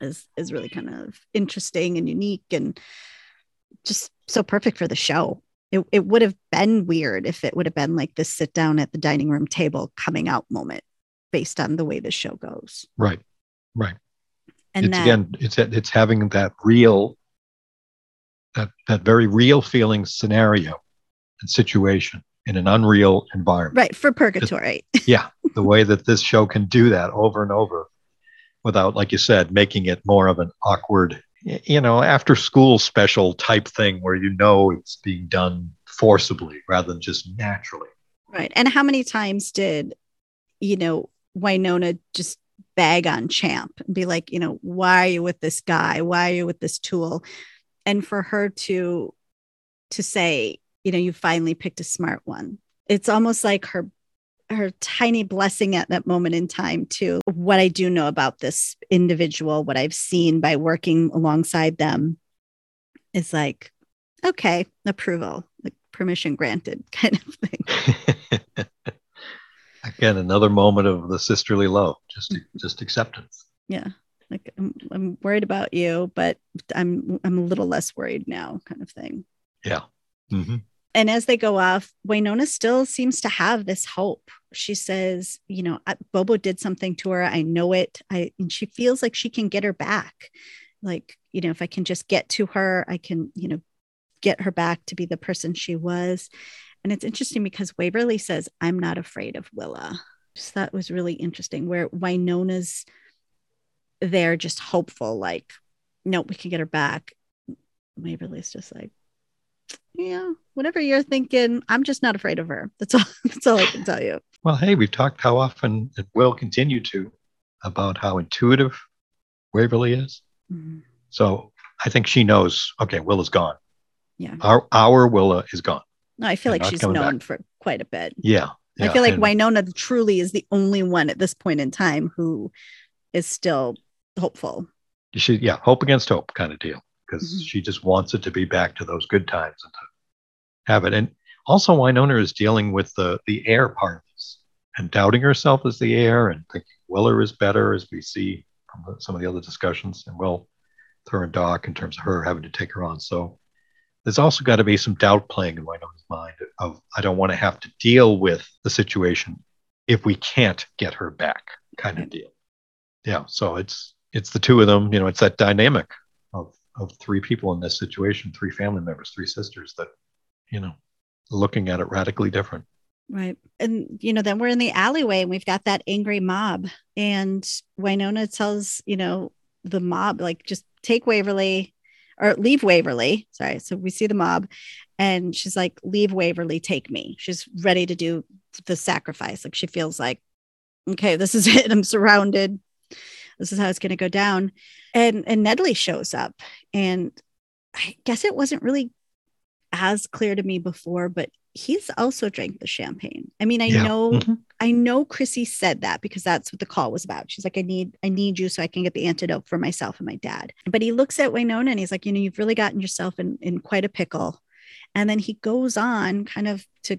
is is really kind of interesting and unique and just so perfect for the show. It, it would have been weird if it would have been like this sit down at the dining room table coming out moment based on the way the show goes. Right. Right. And it's that, again, it's it's having that real that, that very real feeling scenario and situation in an unreal environment. Right, for purgatory. yeah, the way that this show can do that over and over without, like you said, making it more of an awkward, you know, after school special type thing where you know it's being done forcibly rather than just naturally. Right. And how many times did, you know, Wynonna just bag on Champ and be like, you know, why are you with this guy? Why are you with this tool? and for her to to say you know you finally picked a smart one it's almost like her her tiny blessing at that moment in time too. What i do know about this individual what i've seen by working alongside them is like okay approval like permission granted kind of thing. Again another moment of the sisterly love just just acceptance. Yeah like I'm, I'm worried about you but i'm i'm a little less worried now kind of thing. Yeah. Mm-hmm. And as they go off wynonna still seems to have this hope. She says you know bobo did something to her. I know it. I and she feels like she can get her back. Like you know if i can just get to her i can you know get her back to be the person she was. And it's interesting because waverly says i'm not afraid of willa. Just that was really interesting where wynonna's they're just hopeful, like, nope, we can get her back. Waverly's just like, yeah, whatever you're thinking, I'm just not afraid of her. That's all. That's all I can tell you. Well, hey, we've talked how often it will continue to about how intuitive Waverly is. Mm-hmm. So I think she knows. Okay, Will is gone. Yeah. Our our Willa is gone. No, I feel like she's known back. for quite a bit. Yeah. yeah I feel like and, Wynonna truly is the only one at this point in time who is still hopeful. Should, yeah, hope against hope kind of deal because mm-hmm. she just wants it to be back to those good times and to have it. And also, Wynonna is dealing with the the heir part of this and doubting herself as the heir and thinking Willa is better, as we see from some of the other discussions, and well, her and Doc in terms of her having to take her on. So there's also got to be some doubt playing in Wynonna's mind of I don't want to have to deal with the situation if we can't get her back, kind of deal. Yeah, so it's it's the two of them. You know, it's that dynamic of of three people in this situation, three family members, three sisters that, you know, looking at it radically different. Right. And, you know, then we're in the alleyway and we've got that angry mob. And Wynonna tells, you know, the mob, like, just take Waverly or leave Waverly. Sorry. So we see the mob and she's like, leave Waverly, take me. She's ready to do the sacrifice. Like, she feels like, okay, this is it. I'm surrounded this is how it's going to go down. And and nedley shows up and i guess it wasn't really as clear to me before but he's also drank the champagne. I mean i yeah. know mm-hmm. i know chrissy said that because that's what the call was about. She's like i need i need you so i can get the antidote for myself and my dad. But he looks at wynonna and he's like you know you've really gotten yourself in in quite a pickle. And then he goes on kind of to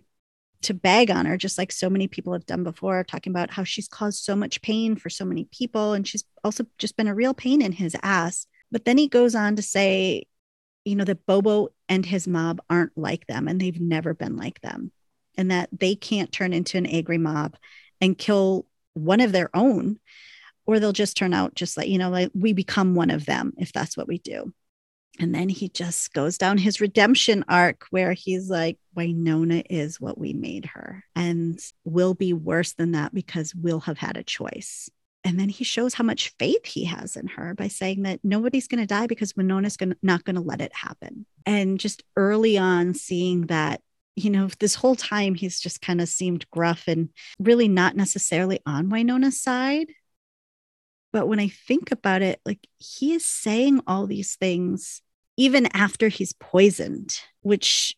to bag on her, just like so many people have done before, talking about how she's caused so much pain for so many people. And she's also just been a real pain in his ass. But then he goes on to say, you know, that Bobo and his mob aren't like them and they've never been like them, and that they can't turn into an angry mob and kill one of their own, or they'll just turn out just like, you know, like we become one of them if that's what we do. And then he just goes down his redemption arc where he's like, Wynonna is what we made her and will be worse than that because we'll have had a choice. And then he shows how much faith he has in her by saying that nobody's going to die because Wynonna's gonna, not going to let it happen. And just early on, seeing that, you know, this whole time he's just kind of seemed gruff and really not necessarily on Wynonna's side. But when I think about it, like he is saying all these things even after he's poisoned, which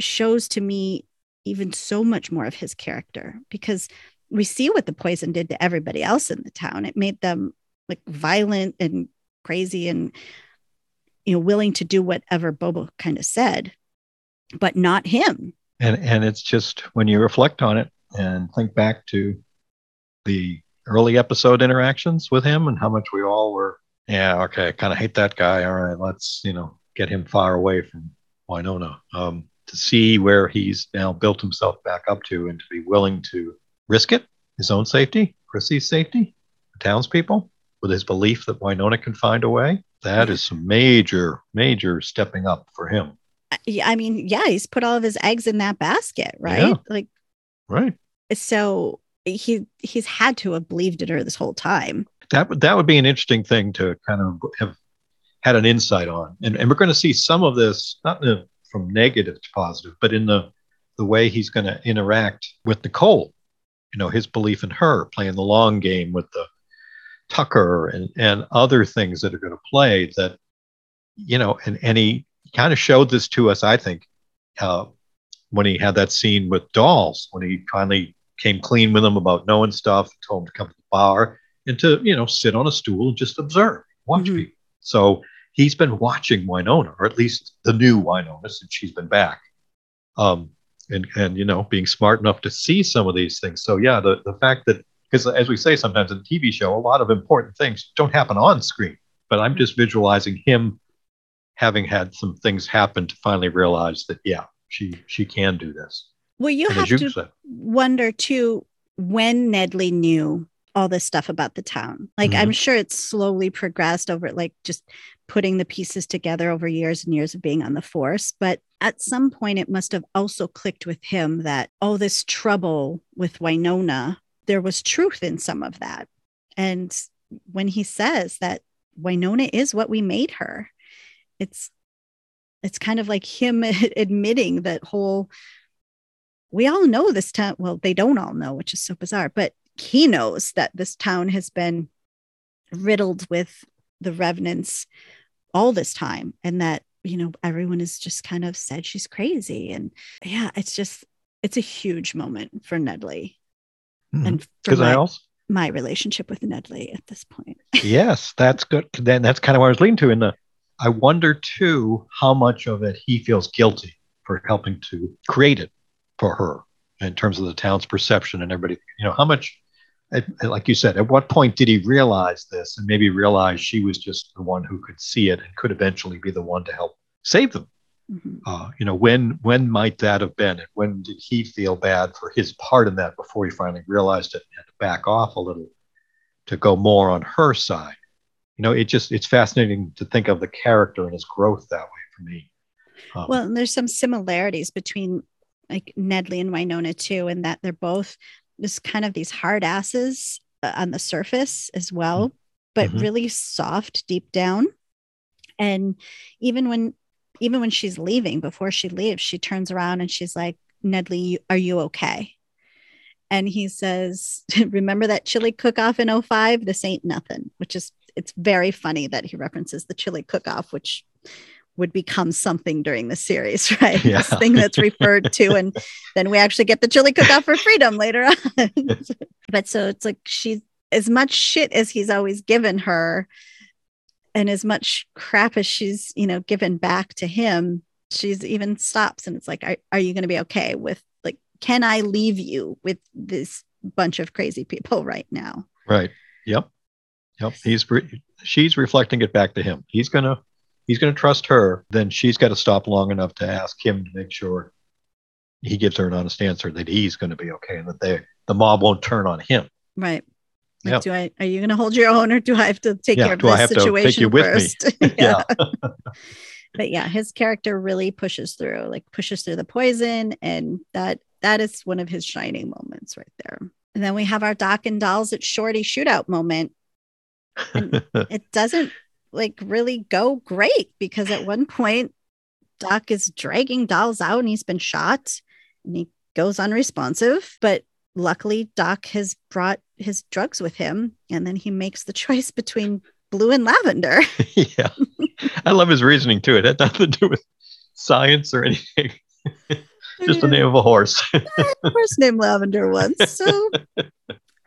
shows to me even so much more of his character because we see what the poison did to everybody else in the town. It made them like violent and crazy and you know willing to do whatever Bobo kind of said, but not him. And and it's just when you reflect on it and think back to the early episode interactions with him and how much we all were yeah, okay, kind of hate that guy. All right, let's, you know, get him far away from Wynonna. Um, to see where he's now built himself back up to and to be willing to risk it, his own safety, Chrissy's safety, the townspeople, with his belief that Wynonna can find a way. That is some major, major stepping up for him. I mean, yeah, he's put all of his eggs in that basket, right? Yeah. Like, right. So he he's had to have believed in her this whole time that would that would be an interesting thing to kind of have had an insight on. And, and we're going to see some of this, not the, from negative to positive, but in the, the way he's going to interact with Nicole, you know, his belief in her, playing the long game with the Tucker and, and other things that are going to play that, you know, and, and he kind of showed this to us, I think, uh, when he had that scene with Dolls, when he finally came clean with him about knowing stuff, told him to come to the bar and to you know sit on a stool and just observe, watch mm-hmm. people. So he's been watching Wynonna, or at least the new Wynonna since she's been back, um, and and you know being smart enough to see some of these things. So yeah, the the fact that because as we say sometimes in a TV show, a lot of important things don't happen on screen, but I'm just visualizing him having had some things happen to finally realize that yeah, she she can do this. Well, you and have you to said, wonder too when Nedley knew all this stuff about the town. Like mm-hmm. I'm sure it's slowly progressed over like just putting the pieces together over years and years of being on the force. But at some point, it must have also clicked with him that, oh, this trouble with Wynonna, there was truth in some of that. And when he says that Wynonna is what we made her, it's it's kind of like him admitting that whole we all know this town well they don't all know which is so bizarre but he knows that this town has been riddled with the revenants all this time and that you know everyone has just kind of said she's crazy. And yeah it's just it's a huge moment for nedley mm-hmm. and for my, I also, my relationship with nedley at this point. Yes that's good. Then that's kind of where i was leaning to in the i wonder too how much of it he feels guilty for helping to create it for her in terms of the town's perception and everybody you know how much like you said, at what point did he realize this and maybe realize she was just the one who could see it and could eventually be the one to help save them? Mm-hmm. Uh, you know, when when might that have been, and when did he feel bad for his part in that before he finally realized it and had to back off a little to go more on her side? You know, it just it's fascinating to think of the character and his growth that way for me. Um, well, there's some similarities between like Nedley and Wynonna too, in that they're both just kind of these hard asses uh, on the surface as well, but mm-hmm. really soft deep down. And even when even when she's leaving, before she leaves, she turns around and she's like, Nedley, are you okay? And he says, Remember that chili cook off in 05? This ain't nothing, which is, it's very funny that he references the chili cook off, which would become something during the series, right? Yeah. This thing that's referred to. And then we actually get the chili cook off for freedom later on. but so it's like she's as much shit as he's always given her and as much crap as she's, you know, given back to him, she's even stops and it's like, are, are you going to be okay with like can I leave you with this bunch of crazy people right now? Right. Yep. Yep. He's re- she's reflecting it back to him. He's gonna he's gonna trust her. Then she's got to stop long enough to ask him to make sure he gives her an honest answer that he's going to be okay and that they the mob won't turn on him. Right. Like, do I are you going to hold your own or do I have to take yeah, care of do this I have situation to take you first? with me? yeah. but yeah, his character really pushes through, like pushes through the poison, and that that is one of his shining moments right there. And then we have our Doc and Dolls at Shorty shootout moment. It doesn't like really go great because at one point Doc is dragging Dolls out and he's been shot and he goes unresponsive. But luckily, Doc has brought his drugs with him and then he makes the choice between blue and lavender. yeah. I love his reasoning too. It had nothing to do with science or anything. Just the name of a horse. horse named Lavender once. So,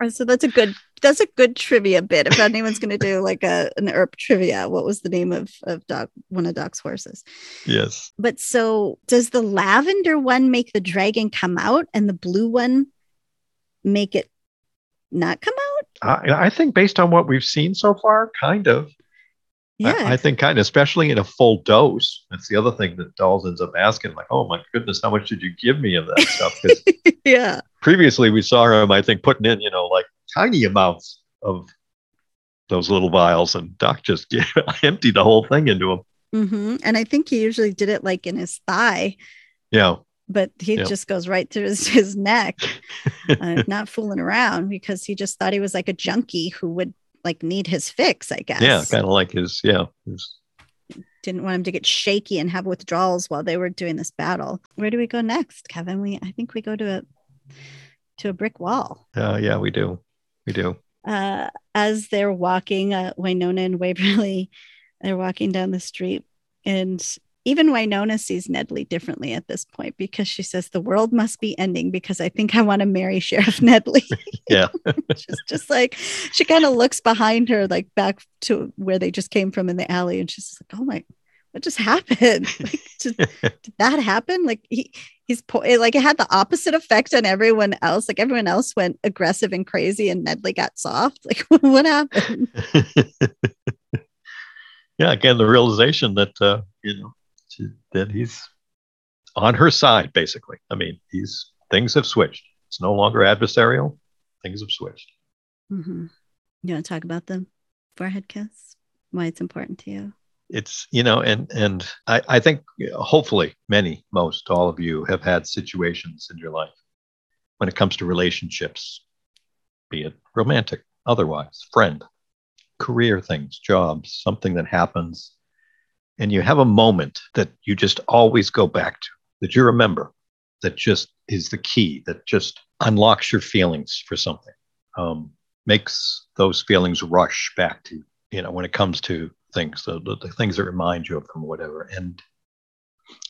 Uh, so that's a good that's a good trivia bit. If anyone's going to do like a an Earp trivia, what was the name of of Doc one of Doc's horses? Yes. But so does the lavender one make the dragon come out, and the blue one make it not come out? I, I think based on what we've seen so far, kind of. Yeah. I, I, think kind of, especially in a full dose. That's the other thing that Dolls ends up asking, like, oh my goodness, how much did you give me of that stuff? yeah. Previously, we saw him, I think, putting in, you know, like tiny amounts of those little vials, and Doc just emptied the whole thing into him. Mm-hmm. And I think he usually did it like in his thigh. Yeah. But he yeah. just goes right through his, his neck, uh, not fooling around because he just thought he was like a junkie who would like need his fix, I guess. Yeah, kind of like his, yeah. His... Didn't want him to get shaky and have withdrawals while they were doing this battle. Where do we go next, Kevin? We I think we go to a to a brick wall. Uh, yeah, we do. We do. Uh, as they're walking, uh, Wynonna and Waverly, they're walking down the street, and even Wynonna sees Nedley differently at this point because she says the world must be ending because I think I want to marry Sheriff Nedley. yeah. she's just like she kind of looks behind her, like back to where they just came from in the alley, and she's like, "Oh my, what just happened? Like, did, did, that happen? Like he he's po- like it had the opposite effect on everyone else. Like everyone else went aggressive and crazy, and Nedley got soft. Like what happened?" yeah, again, the realization that uh, you know that he's on her side, basically. I mean, he's things have switched. It's no longer adversarial. Things have switched. Mm-hmm. You want to talk about the forehead kiss? Why it's important to you? It's you know, and and I, I think hopefully many, most, all of you have had situations in your life when it comes to relationships, be it romantic, otherwise, friend, career things, jobs, something that happens and you have a moment that you just always go back to, that you remember, that just is the key, that just unlocks your feelings for something, um, makes those feelings rush back to, you you know, when it comes to things, the, the, things that remind you of them, or whatever. And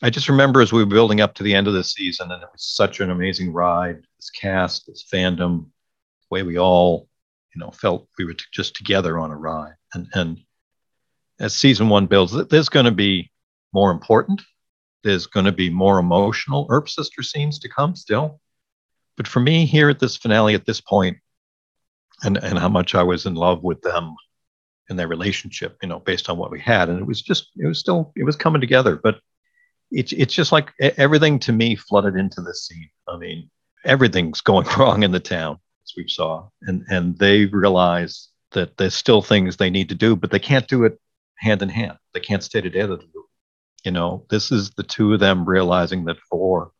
I just remember as we were building up to the end of the season, and it was such an amazing ride. This cast, this fandom, the way we all, you know, felt we were t- just together on a ride, and and as season one builds, there's going to be more important. There's going to be more emotional Earp sister scenes to come still. But for me, here at this finale, at this point, and, and how much I was in love with them and their relationship, you know, based on what we had. And it was just, it was still, it was coming together. But it's, it's just like everything to me flooded into this scene. I mean, everything's going wrong in the town, as we saw. And, and they realize that there's still things they need to do, but they can't do it hand in hand. They can't stay together. You know, this is the two of them realizing that for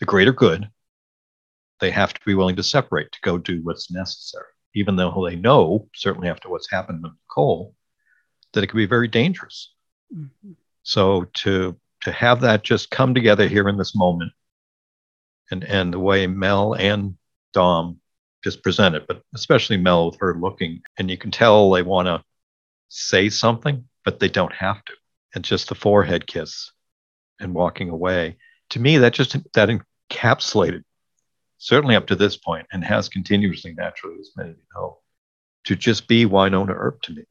the greater good, they have to be willing to separate to go do what's necessary, even though they know, certainly after what's happened with Nicole, that it can be very dangerous. Mm-hmm. So to to have that just come together here in this moment, and and the way Mel and Dom just presented, but especially Mel with her looking, and you can tell they want to say something, but they don't have to. And just the forehead kiss and walking away. To me, that just that encapsulated, certainly up to this point, and has continuously, naturally, as many of you know, to just be Wynonna Earp to me,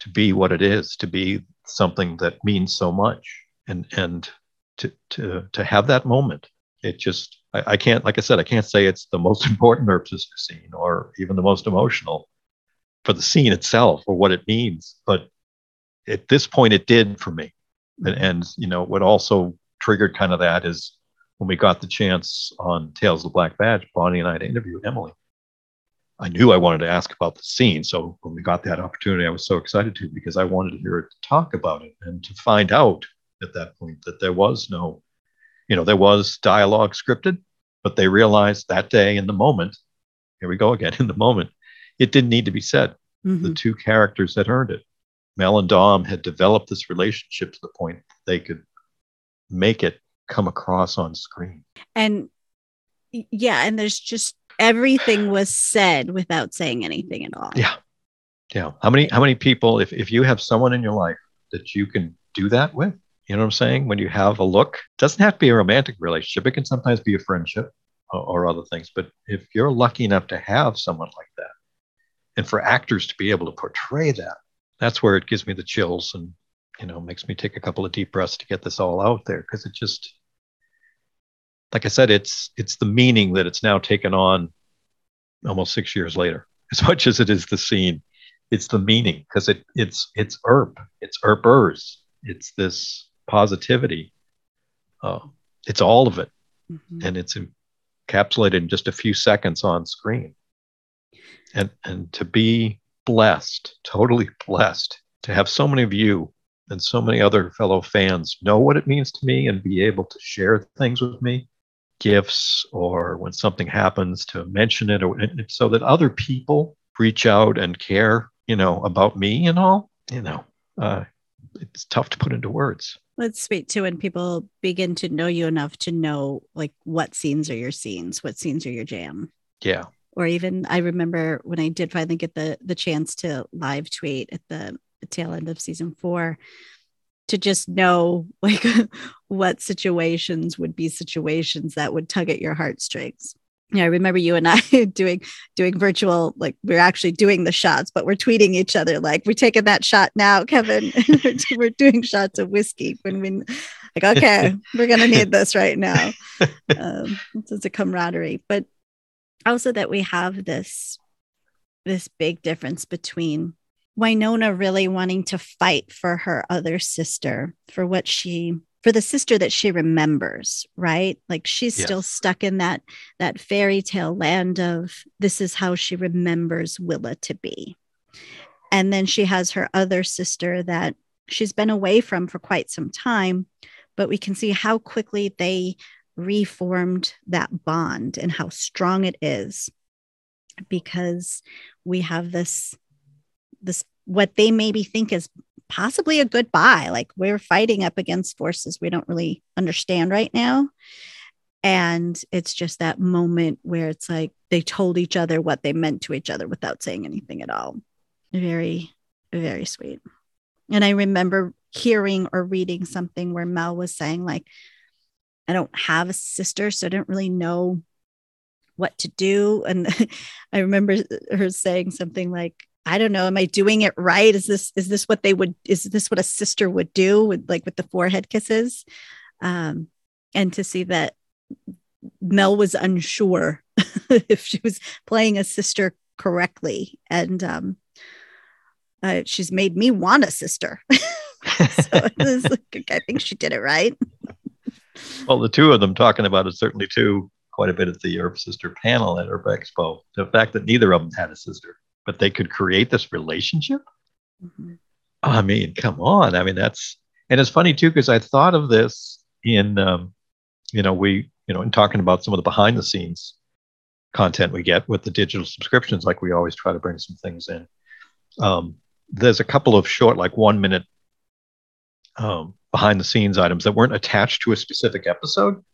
to be what it is, to be something that means so much, and and to to to have that moment. It just I, I can't, like I said, I can't say it's the most important Earp sister scene or even the most emotional for the scene itself or what it means. But at this point, it did for me. And, and you know, what also triggered kind of that is when we got the chance on Tales of the Black Badge, Bonnie and I to interview Emily. I knew I wanted to ask about the scene. So when we got that opportunity, I was so excited to because I wanted to hear her talk about it and to find out at that point that there was no, you know, there was dialogue scripted, but they realized that day in the moment, here we go again, in the moment, it didn't need to be said. Mm-hmm. The two characters had earned it. Mel and Dom had developed this relationship to the point they could make it come across on screen. And yeah, and there's just everything was said without saying anything at all. Yeah. Yeah. How many how many people if if you have someone in your life that you can do that with, you know what I'm saying? When you have a look, doesn't have to be a romantic relationship. It can sometimes be a friendship or, or other things. But if you're lucky enough to have someone like that, and for actors to be able to portray that, that's where it gives me the chills and you know makes me take a couple of deep breaths to get this all out there because it just like I said, it's it's the meaning that it's now taken on almost six years later. As much as it is the scene, it's the meaning because it it's it's Earp, it's Earpers, it's this positivity. Uh, it's all of it, mm-hmm. and it's encapsulated in just a few seconds on screen. And and to be blessed, totally blessed, to have so many of you and so many other fellow fans know what it means to me and be able to share things with me gifts or when something happens to mention it or so that other people reach out and care you know about me and all you know uh, it's tough to put into words. It's sweet too when people begin to know you enough to know like what scenes are your scenes what scenes are your jam. Yeah. Or even i remember when i did finally get the the chance to live tweet at the tail end of season four to just know like what situations would be situations that would tug at your heartstrings. Yeah, I remember you and I doing doing virtual, like we're actually doing the shots, but we're tweeting each other like we're taking that shot now, Kevin. we're doing shots of whiskey when we like, okay, we're gonna need this right now. Um, it's a camaraderie, but also that we have this this big difference between Wynonna really wanting to fight for her other sister, for what she for the sister that she remembers, right? Like she's yes. still stuck in that that fairy tale land of this is how she remembers Willa to be. And then she has her other sister that she's been away from for quite some time, but we can see how quickly they reformed that bond and how strong it is because we have this this what they maybe think is possibly a goodbye like we're fighting up against forces we don't really understand right now. And it's just that moment where it's like they told each other what they meant to each other without saying anything at all. Very very sweet. And i remember hearing or reading something where mel was saying like i don't have a sister so i don't really know what to do. And i remember her saying something like I don't know, am I doing it right? Is this is this what they would is this what a sister would do with like with the forehead kisses? Um, and to see that Mel was unsure if she was playing a sister correctly, and um, uh, she's made me want a sister. so like, I think she did it right. well, the two of them talking about it certainly too quite a bit at the Earp Sister panel at Earp Expo. The fact that neither of them had a sister but they could create this relationship. Mm-hmm. I mean, come on. I mean, that's and it's funny too because I thought of this in, um, you know, we, you know, in talking about some of the behind the scenes content we get with the digital subscriptions, like we always try to bring some things in. Um, there's a couple of short, like one minute um, behind the scenes items that weren't attached to a specific episode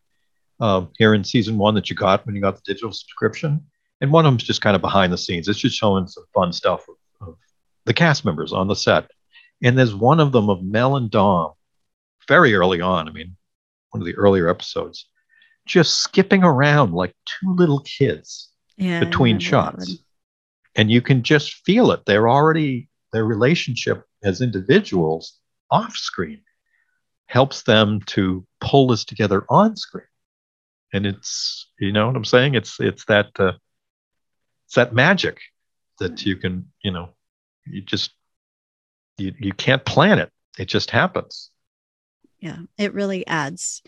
um, here in season one that you got when you got the digital subscription and one of them's just kind of behind the scenes. It's just showing some fun stuff of, of the cast members on the set. And there's one of them of Mel and Dom, very early on. I mean, one of the earlier episodes, just skipping around like two little kids yeah, between shots. And you can just feel it. They're already, their relationship as individuals off screen helps them to pull this together on screen. and it's you know what I'm saying. It's it's that uh, it's that magic that you can you know you just you you can't plan it. It just happens. Yeah, it really adds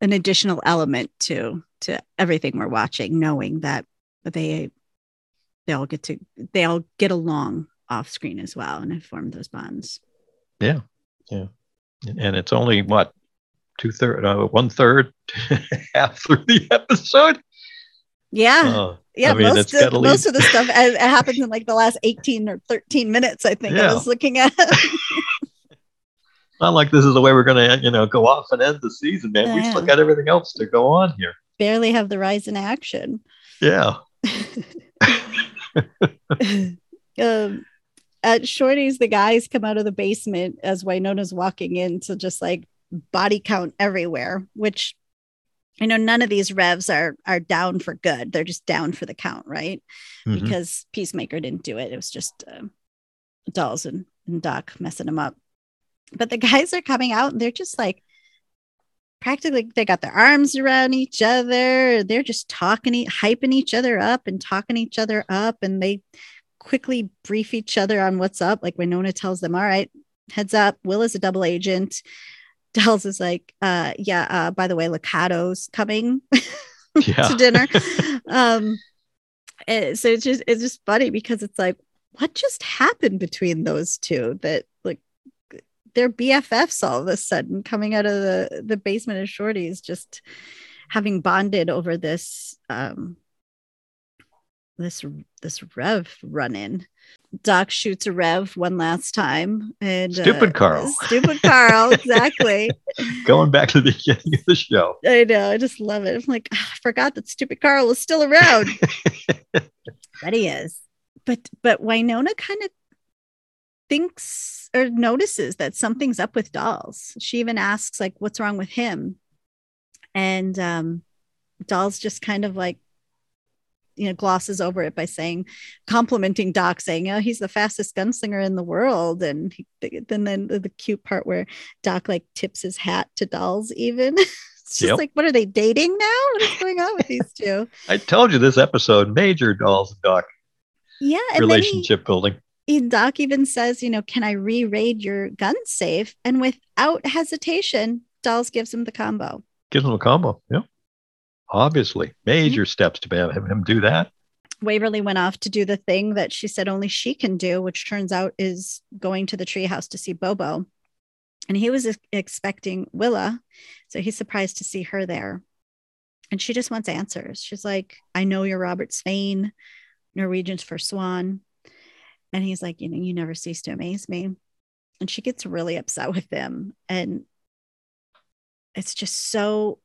an additional element to to everything we're watching, knowing that they they all get to they all get along off screen as well and form those bonds. Yeah, yeah, and it's only what two third, uh, one third, half through the episode. Yeah, uh, yeah. I mean, most of, most of the stuff it happens in like the last eighteen or thirteen minutes. I think yeah. I was looking at. Not like this is the way we're going to, you know, go off and end the season, man. We still got everything else to go on here. Barely have the rise in action. Yeah. um, at Shorty's, the guys come out of the basement as Wynonna's walking in to just like body count everywhere, which I know none of these revs are are down for good. They're just down for the count, right? Mm-hmm. Because Peacemaker didn't do it. It was just uh, Dolls and, and Doc messing them up. But the guys are coming out and they're just like practically they got their arms around each other. They're just talking, hyping each other up and talking each other up. And they quickly brief each other on what's up. Like Wynonna tells them, all right, heads up, Will is a double agent. Dolls is like, uh, yeah, uh, by the way, Lucado's coming to dinner. um, so it's just it's just funny because it's like, what just happened between those two that like they're BFFs all of a sudden coming out of the the basement of Shorty's just having bonded over this um this this rev run in doc shoots a rev one last time and stupid uh, carl. stupid carl exactly. Going back to the beginning of the show. I know i just love it. I'm like oh, i forgot that stupid carl was still around. But he is. But but wynonna kind of thinks or notices that something's up with dolls. She even asks like what's wrong with him? And um dolls just kind of like you know glosses over it by saying complimenting doc saying oh he's the fastest gunslinger in the world and he, then then the, the, cute part where doc like tips his hat to dolls even it's just yep. like what are they dating now what is going on with these two i told you this episode major dolls and doc yeah relationship he, building Doc even says, you know, can I re-raid your gun safe? And without hesitation, Dolls gives him the combo. Gives him a combo. Yeah obviously major mm-hmm. steps to have him do that. Waverly went off to do the thing that she said only she can do, which turns out is going to the treehouse to see Bobo. And he was expecting Willa. So he's surprised to see her there. And she just wants answers. She's like, I know you're Robert Svane Norwegians for Swan. And he's like, you know, you never cease to amaze me. And she gets really upset with him. And it's just so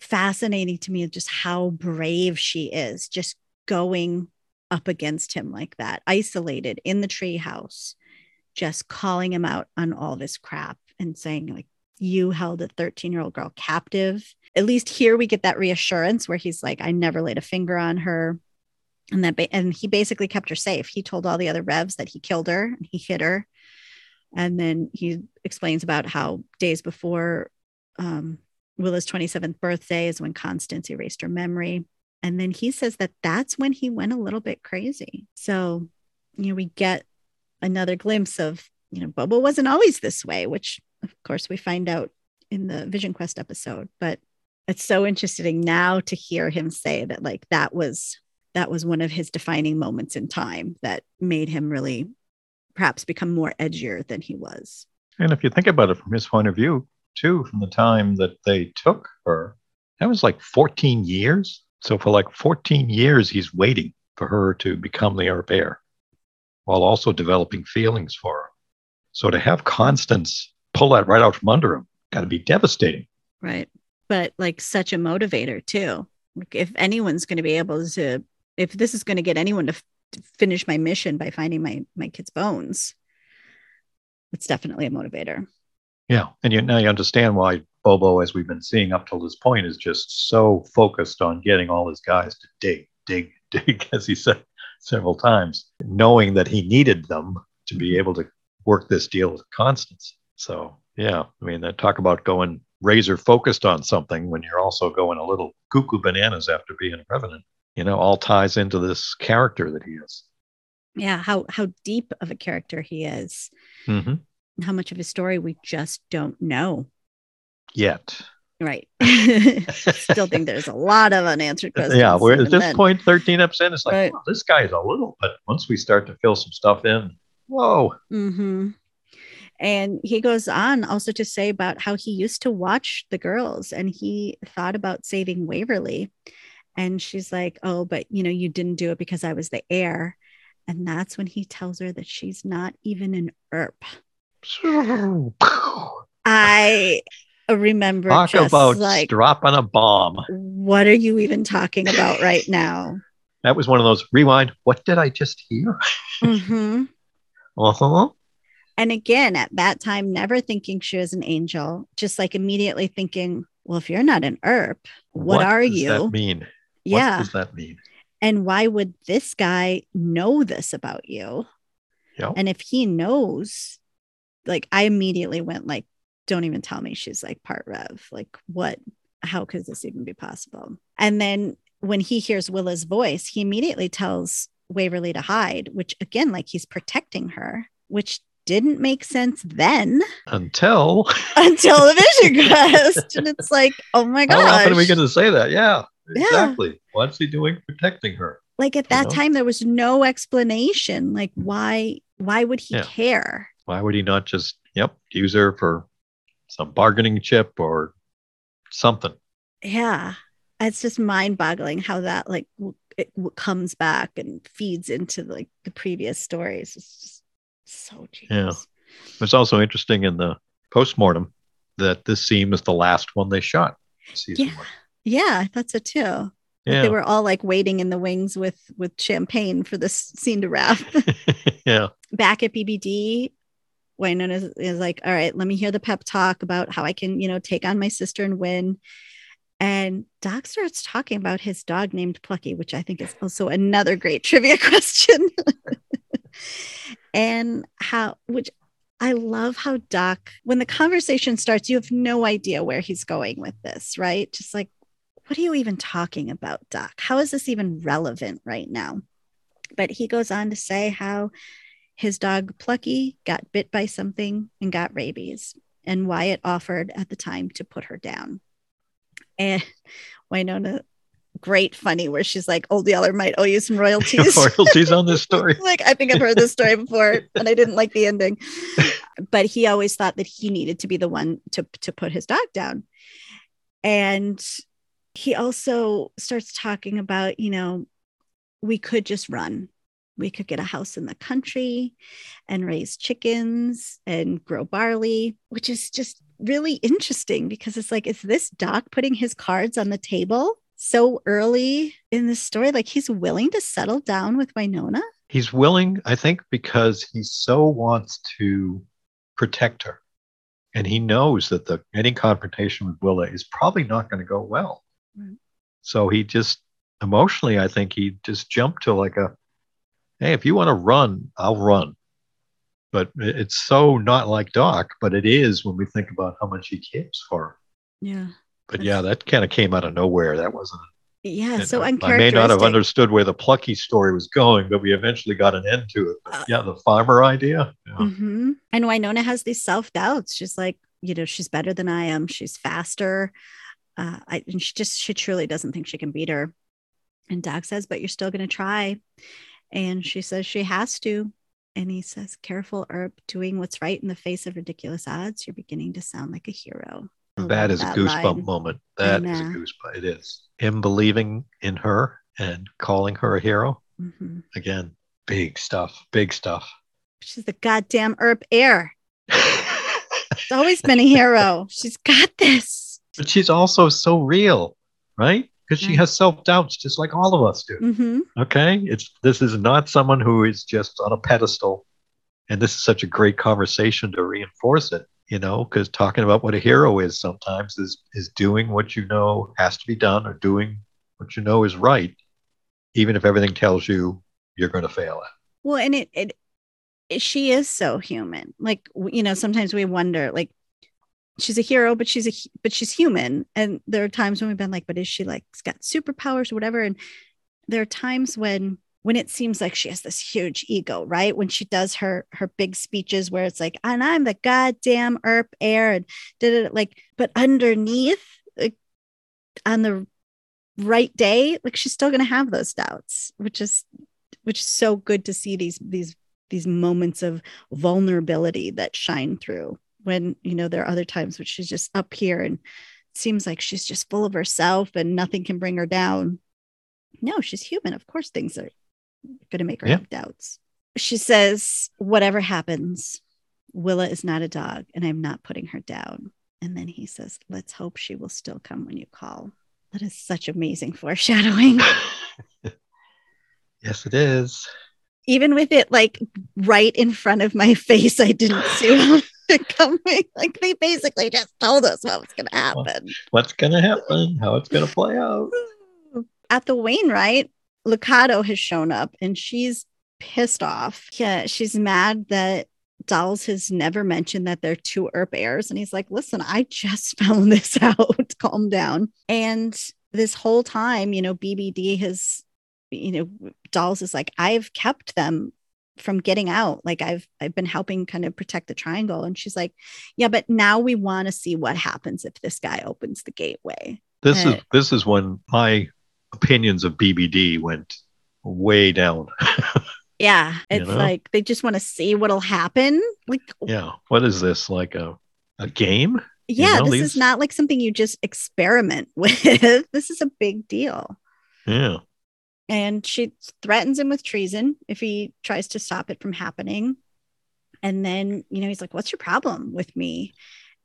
fascinating to me just how brave she is just going up against him like that isolated in the treehouse just calling him out on all this crap and saying like you held a 13 year old girl captive. At least here we get that reassurance where he's like i never laid a finger on her. And that ba- and he basically kept her safe. He told all the other revs that he killed her and he hit her. And then he explains about how days before um, Willa's 27th birthday is when Constance erased her memory. And then he says that that's when he went a little bit crazy. So, you know, we get another glimpse of, you know, Bobo wasn't always this way, which of course we find out in the Vision Quest episode. But it's so interesting now to hear him say that, like, that was that was one of his defining moments in time that made him really perhaps become more edgier than he was. And if you think about it from his point of view, too, from the time that they took her. That was like 14 years. So for like 14 years, he's waiting for her to become the heir apparent while also developing feelings for her. So to have Constance pull that right out from under him, got to be devastating. Right. But like such a motivator too. Like if anyone's going to be able to, if this is going to get anyone to, f- to finish my mission by finding my my kid's bones, it's definitely a motivator. Yeah, and you, now you understand why Bobo, as we've been seeing up till this point, is just so focused on getting all his guys to dig, dig, dig, as he said several times, knowing that he needed them to be able to work this deal with Constance. So yeah, I mean, that talk about going razor focused on something when you're also going a little cuckoo bananas after being a revenant. You know, all ties into this character that he is. Yeah, how how deep of a character he is. Mm-hmm. How much of his story we just don't know. Yet. Right. Still think there's a lot of unanswered questions. Yeah, we're at this then. point, 13 episodes in, it's like, Right. "Oh, this guy is a little, but once we start to fill some stuff in, whoa. Mm-hmm. And he goes on also to say about how he used to watch the girls and he thought about saving Waverly. And she's like, Oh, but you know, you didn't do it because I was the heir. And that's when he tells her that she's not even an Earp. I remember Talk just about like, dropping a bomb. what are you even talking about right now? That was one of those rewind. What did I just hear? hmm Uh huh. And again, at that time, never thinking she was an angel, just like immediately thinking, well, if you're not an Earp, what, are does you? That mean? yeah. What does that mean? And why would this guy know this about you? Yeah. And if he knows, like I immediately went like, don't even tell me she's like part rev. Like what? How could this even be possible? And then when he hears Willa's voice, he immediately tells Waverly to hide, which again, like he's protecting her, which didn't make sense then Until until the vision quest. and it's like, oh my god how often are we going to say that? Yeah, Yeah. exactly. What's he doing protecting her? like at that know? time there was no explanation. Like why why would he Yeah. care? Why would he not just, yep, use her for some bargaining chip or something? Yeah. It's just mind-boggling how that like w- it w- comes back and feeds into like the previous stories. It's just so genius. Yeah. It's also interesting in the postmortem that this scene was the last one they shot. Season Yeah. one. Yeah, I thought so too. Like, Yeah. They were all like waiting in the wings with with champagne for this scene to wrap. yeah. back at BBD, Wynonna is, is like, all right, let me hear the pep talk about how I can, you know, take on my sister and win. And Doc starts talking about his dog named Plucky, which I think is also another great trivia question. and how, which I love how Doc, when the conversation starts, you have no idea where he's going with this, right? Just like, what are you even talking about, Doc? How is this even relevant right now? But he goes on to say how his dog Plucky got bit by something and got rabies, and Wyatt offered at the time to put her down. And Wynonna, great funny, where she's like, oh, Old Yeller might owe you some royalties. Royalties on this story. like, I think I've heard this story before, and I didn't like the ending. But he always thought that he needed to be the one to, to put his dog down. And he also starts talking about, you know, we could just run. We could get a house in the country and raise chickens and grow barley, which is just really interesting because it's like, is this Doc putting his cards on the table so early in the story? Like he's willing to settle down with Wynonna? He's willing, I think, because he so wants to protect her. And he knows that the any confrontation with Willa is probably not going to go well. Right. So he just emotionally, I think he just jumped to like a, hey, if you want to run, I'll run. But it's so not like Doc, but it is when we think about how much he cares for her. Yeah. But yeah, that kind of came out of nowhere. That wasn't. Yeah. So I uncharacteristic. may not have understood where the Plucky story was going, but we eventually got an end to it. But Uh, yeah, the farmer idea. Yeah. hmm And Wynonna has these self doubts. She's like, you know, she's better than I am. She's faster. Uh, I, and she just, she truly doesn't think she can beat her. And Doc says, but you're still going to try. And she says she has to. And he says, careful, Earp, doing what's right in the face of ridiculous odds. You're beginning to sound like a hero. I that a goosebump line. moment. That is a goosebump. It is him believing in her and calling her a hero. Mhm. Again, big stuff. Big stuff. She's the goddamn Earp heir. She's always been a hero. She's got this. but she's also so real, right? Because she has self doubts, just like all of us do. hmm Okay, it's this is not someone who is just on a pedestal, and this is such a great conversation to reinforce it. You know, because talking about what a hero is sometimes is is doing what you know has to be done or doing what you know is right, even if everything tells you you're going to fail at. Well, and it, it, it- she is so human. Like, you know, sometimes we wonder, like, she's a hero, but she's a but she's human. And there are times when we've been like, but is she like got superpowers or whatever? And there are times when when it seems like she has this huge ego, right? When she does her her big speeches where it's like, and I'm the goddamn Earp heir, and did it like, but underneath, like on the right day, like she's still gonna have those doubts, which is which is so good to see these these these moments of vulnerability that shine through when you know there are other times when she's just up here and it seems like she's just full of herself and nothing can bring her down. No she's human. Of course things are going to make her yeah. have doubts. She says whatever happens willa is not a dog and i'm not putting her down. And then he says let's hope she will still come when you call. That is such amazing foreshadowing. Yes it is. Even with it like right in front of my face i didn't see coming. Like they basically just told us what was going to happen. What's going to happen? How it's going to play out. At the Wainwright, Lucado has shown up and she's pissed off. Yeah, she's mad that Dolls has never mentioned that they're two Earp heirs. And he's like, listen, I just found this out. Calm down. And this whole time, you know, BBD has, you know, Dolls is like, I've kept them from getting out like i've i've been helping kind of protect the triangle. And she's like yeah but now we want to see what happens if this guy opens the gateway. This is eh. this is when my opinions of bbd went way down. Yeah it's you know? like they just want to see what'll happen. Like yeah what is this like a a game? Yeah you know, this these... is not like something you just experiment with. This is a big deal. Yeah and she threatens him with treason if he tries to stop it from happening. And then you know he's like what's your problem with me?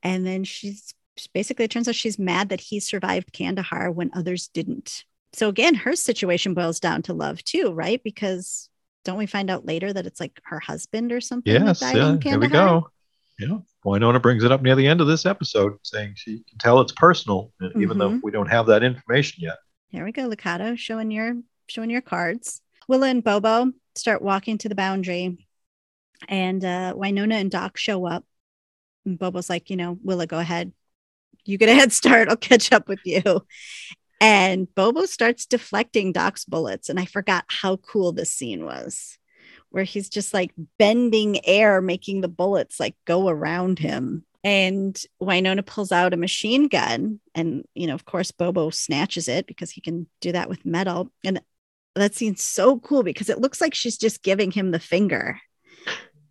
And then she's basically it turns out she's mad that he survived kandahar when others didn't. So again her situation boils down to love too right? Because don't we find out later that it's like her husband or something yes yeah here we go. Yeah Wynonna brings it up near the end of this episode saying she can tell it's personal even mm-hmm. though we don't have that information yet. Here we go Lucado showing your showing your cards. Willa and Bobo start walking to the boundary, and uh, Wynonna and Doc show up. And Bobo's like, you know, Willa, go ahead. You get a head start. I'll catch up with you. And Bobo starts deflecting Doc's bullets. And I forgot how cool this scene was, where he's just like bending air, making the bullets like go around him. And Wynonna pulls out a machine gun. And, you know, of course, Bobo snatches it because he can do that with metal. And that scene's so cool because it looks like she's just giving him the finger.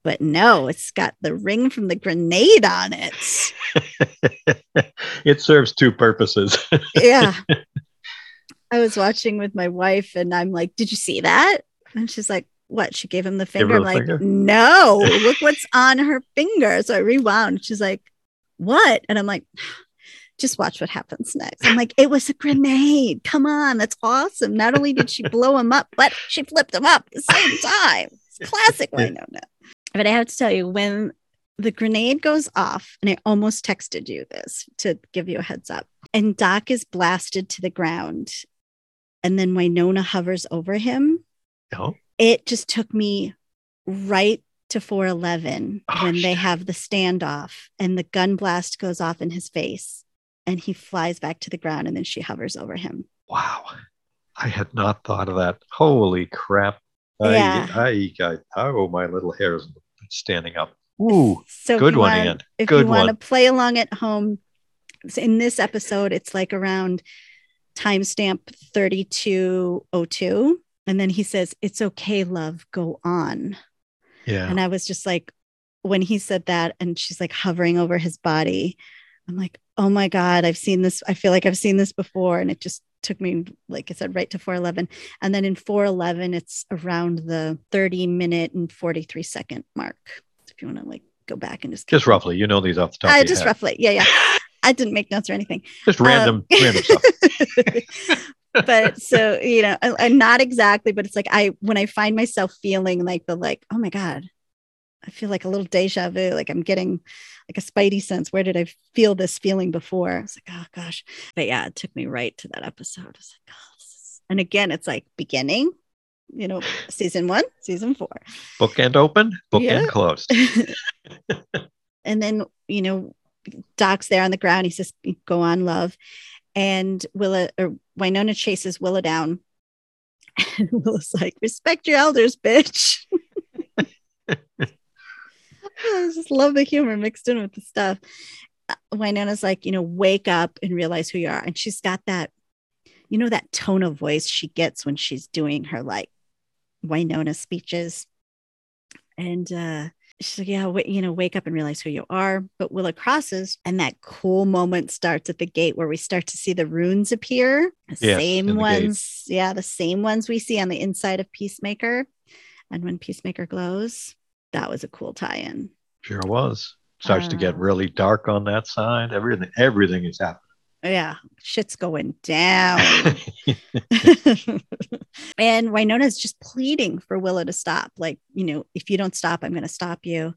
But no, it's got the ring from the grenade on it. it serves two purposes. yeah. I was watching with my wife and I'm like, Did you see that? And she's like, What? She gave him the finger. I'm like, finger? No, look what's on her finger. So I rewound. She's like, What? And I'm like, just watch what happens next. I'm like, it was a grenade. Come on, that's awesome. Not only did she blow him up, but she flipped him up at the same time. It's classic Wynonna. But I have to tell you, when the grenade goes off, and I almost texted you this to give you a heads up, and Doc is blasted to the ground, and then Wynonna hovers over him. Oh. It just took me right to 411 oh, when shit. they have the standoff and the gun blast goes off in his face and he flies back to the ground and then she hovers over him. Wow. I had not thought of that. Holy crap. Yeah. I, I, I, oh, my little hairs standing up. Ooh, so good one, want, Ann. If good you want to play along at home, in this episode, it's like around timestamp 3202. And then he says, It's okay, love, go on. Yeah. And I was just like, when he said that, and she's like hovering over his body, I'm like, oh my God, I've seen this. I feel like I've seen this before. And it just took me, like I said, right to 411. And then in 411, it's around the 30 minute and 43 second mark. If you want to like go back and just just roughly, you know these off the top. Uh, just head. roughly. Yeah, yeah. I didn't make notes or anything. Just random, um, random stuff. but so you know, and not exactly, but it's like I when I find myself feeling like the like, oh my God, I feel like a little deja vu, like I'm getting like a spidey sense. Where did I feel this feeling before? I was like, oh gosh. But yeah, it took me right to that episode. I was like, oh, and again, it's like beginning, you know, season one, season four. Book Bookend open, bookend yeah. closed. and then, you know, Doc's there on the ground. He says, "Go on, love." And Willa or Wynonna chases Willa down. And Willa's like, "Respect your elders, bitch." I just love the humor mixed in with the stuff. Uh, Wynonna's like, you know, wake up and realize who you are. And she's got that, you know, that tone of voice she gets when she's doing her like Wynonna speeches. And uh she's like, yeah, w- you know, wake up and realize who you are. But Willa crosses, and that cool moment starts at the gate where we start to see the runes appear. The Yes, same ones, yeah, the same ones we see on the inside of Peacemaker. And when Peacemaker glows, that was a cool tie-in. Sure was. Starts to get Uh. really dark on that side. Everything, everything is happening. Yeah, shit's going down. and Wynonna's just pleading for Willa to stop. Like, you know, if you don't stop, I'm going to stop you.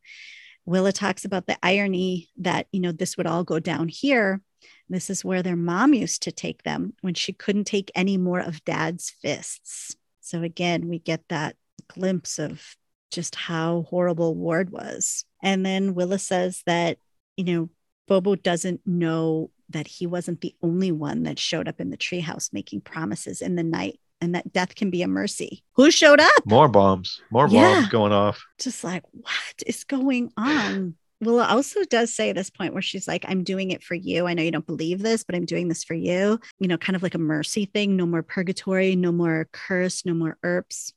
Willa talks about the irony that, you know, this would all go down here. This is where their mom used to take them when she couldn't take any more of dad's fists. So again, we get that glimpse of just how horrible Ward was. And then Willa says that, you know, Bobo doesn't know that he wasn't the only one that showed up in the treehouse making promises in the night and that death can be a mercy. Who showed up? More bombs, more Yeah. bombs going off. Just like, what is going on? Willa also does say this point where she's like, I'm doing it for you. I know you don't believe this, but I'm doing this for you. You know, kind of like a mercy thing. No more purgatory, no more curse, no more Earps.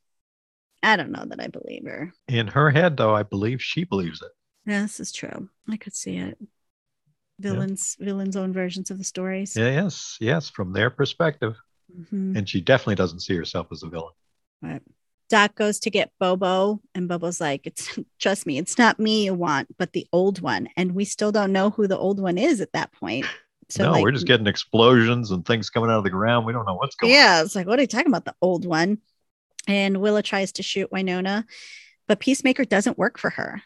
I don't know that I believe her. In her head, though, I believe she believes it. Yeah, this is true. I could see it. Villains, villains' own versions of the stories. Yeah, Yes, yes, from their perspective. Mhm. And she definitely doesn't see herself as a villain. Right. Doc goes to get Bobo, and Bobo's like, "It's trust me, it's not me you want, but the old one." And we still don't know who the old one is at that point. So no, like, we're just getting explosions and things coming out of the ground. We don't know what's going on. yeah, it's like, what are you talking about? The old one. And Willa tries to shoot Wynonna, but Peacemaker doesn't work for her.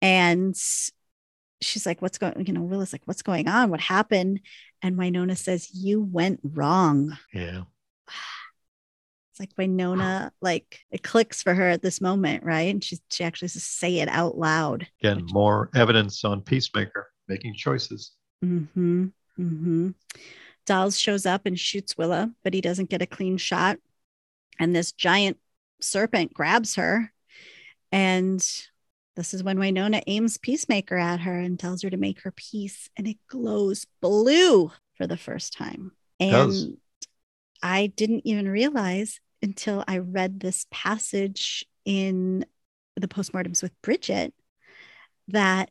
And she's like, What's going, you know, Willa's like, What's going on? What happened? And Wynonna says, You went wrong. Yeah. It's like Wynonna, like it clicks for her at this moment, right? And she she actually says, say it out loud. Again, more evidence on Peacemaker making choices. Mm-hmm. Mm-hmm. Dolls shows up and shoots Willa, but he doesn't get a clean shot. And this giant serpent grabs her. And this is when Wynonna aims Peacemaker at her and tells her to make her peace. And it glows blue for the first time. And. I didn't even realize until I read this passage in the postmortems with Bridget that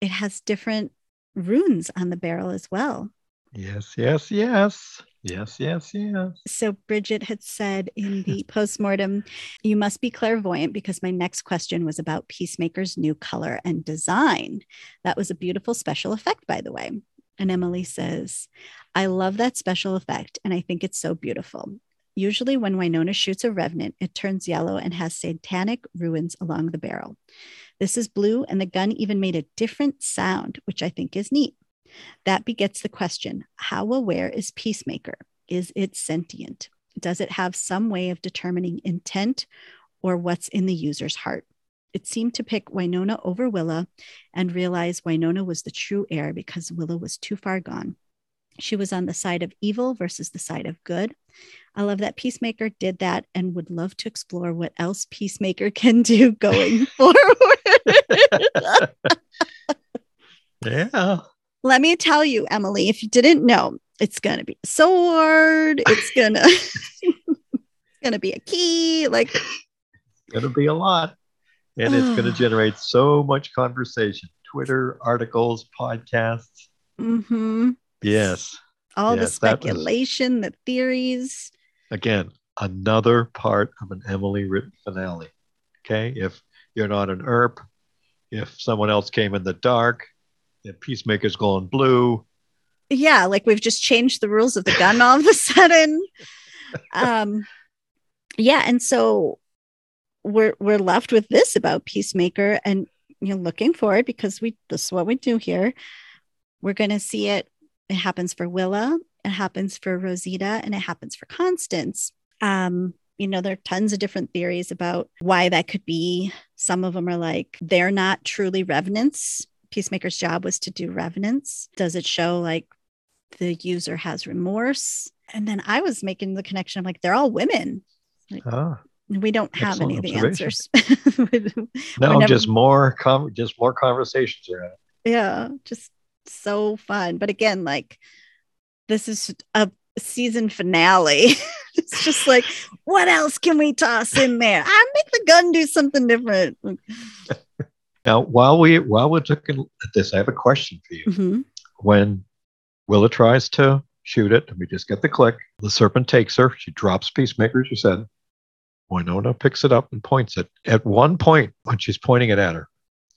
it has different runes on the barrel as well. Yes, yes, yes. Yes, yes, yes. So Bridget had said in the postmortem, you must be clairvoyant because my next question was about Peacemaker's new color and design. That was a beautiful special effect, by the way. And Emily says, I love that special effect and I think it's so beautiful. Usually, when Wynonna shoots a revenant, it turns yellow and has satanic runes along the barrel. This is blue, and the gun even made a different sound, which I think is neat. That begets the question how aware is Peacemaker? Is it sentient? Does it have some way of determining intent or what's in the user's heart? It seemed to pick Wynonna over Willa and realize Wynonna was the true heir because Willa was too far gone. She was on the side of evil versus the side of good. I love that Peacemaker did that and would love to explore what else Peacemaker can do going forward. Yeah. Let me tell you, Emily, if you didn't know, it's going to be a sword. It's going to going to be a key. Like, it's Gonna be a lot. And it's gonna generate so much conversation. Twitter, articles, podcasts. mhm. Yes. all the Yes, was- speculation, the theories. Again, another part of an Emily written finale. Okay. If you're not an Earp, if someone else came in the dark, if Peacemaker's going blue, Yeah, like we've just changed the rules of the gun all of a sudden. Um, yeah, and so we're we're left with this about Peacemaker, and you know, looking forward because we this is what we do here. We're gonna see it. It happens for Willa, it happens for Rosita, and it happens for Constance. Um, you know, there are tons of different theories about why that could be. Some of them are like they're not truly revenants. Peacemaker's job was to do revenants? Does it show like the user has remorse? And then I was making the connection of like, they're all women. Like, Ah, we don't have any of the answers. no, never- just more com- just more conversations around. it. yeah, just so fun. But again, like this is a season finale. it's just like, what else can we toss in there? I make the gun do something different. Now, while we while we're looking at this, I have a question for you. Mhm. When Willa tries to shoot it, and we just get the click, the serpent takes her. She drops Peacemaker, as you said. Wynonna picks it up and points it. At one point, when she's pointing it at her,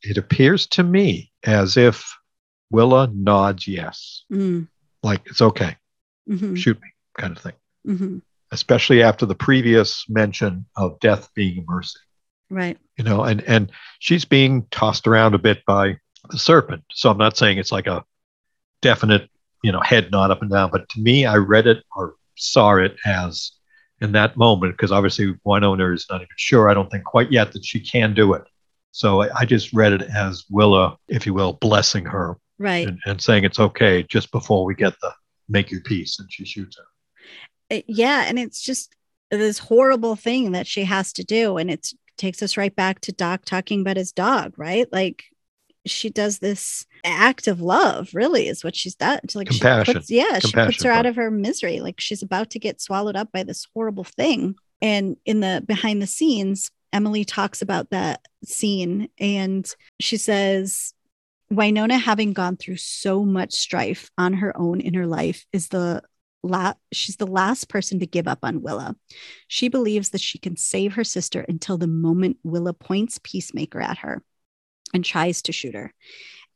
it appears to me as if Willa nods yes, Mm, like it's okay, mhm, shoot me, kind of thing. mhm. Especially after the previous mention of death being a mercy. Right. you know and and she's being tossed around a bit by the serpent so i'm not saying it's like a definite you know head nod up and down but to me i read it or saw it as in that moment because obviously wynonna is not even sure i don't think quite yet that she can do it so i, I just read it as willa if you will blessing her Right. and, and saying it's okay just before we get the make your peace and she shoots her Uh, yeah and it's just this horrible thing that she has to do and it takes us right back to doc talking about his dog right? Like she does this act of love really is what she's done. It's like she puts, yeah she puts her out of her misery. Like she's about to get swallowed up by this horrible thing. And in the behind the scenes emily talks about that scene and she says wynonna having gone through so much strife on her own in her life is the la- she's the last person to give up on Willa. She believes that she can save her sister until the moment Willa points Peacemaker at her and tries to shoot her.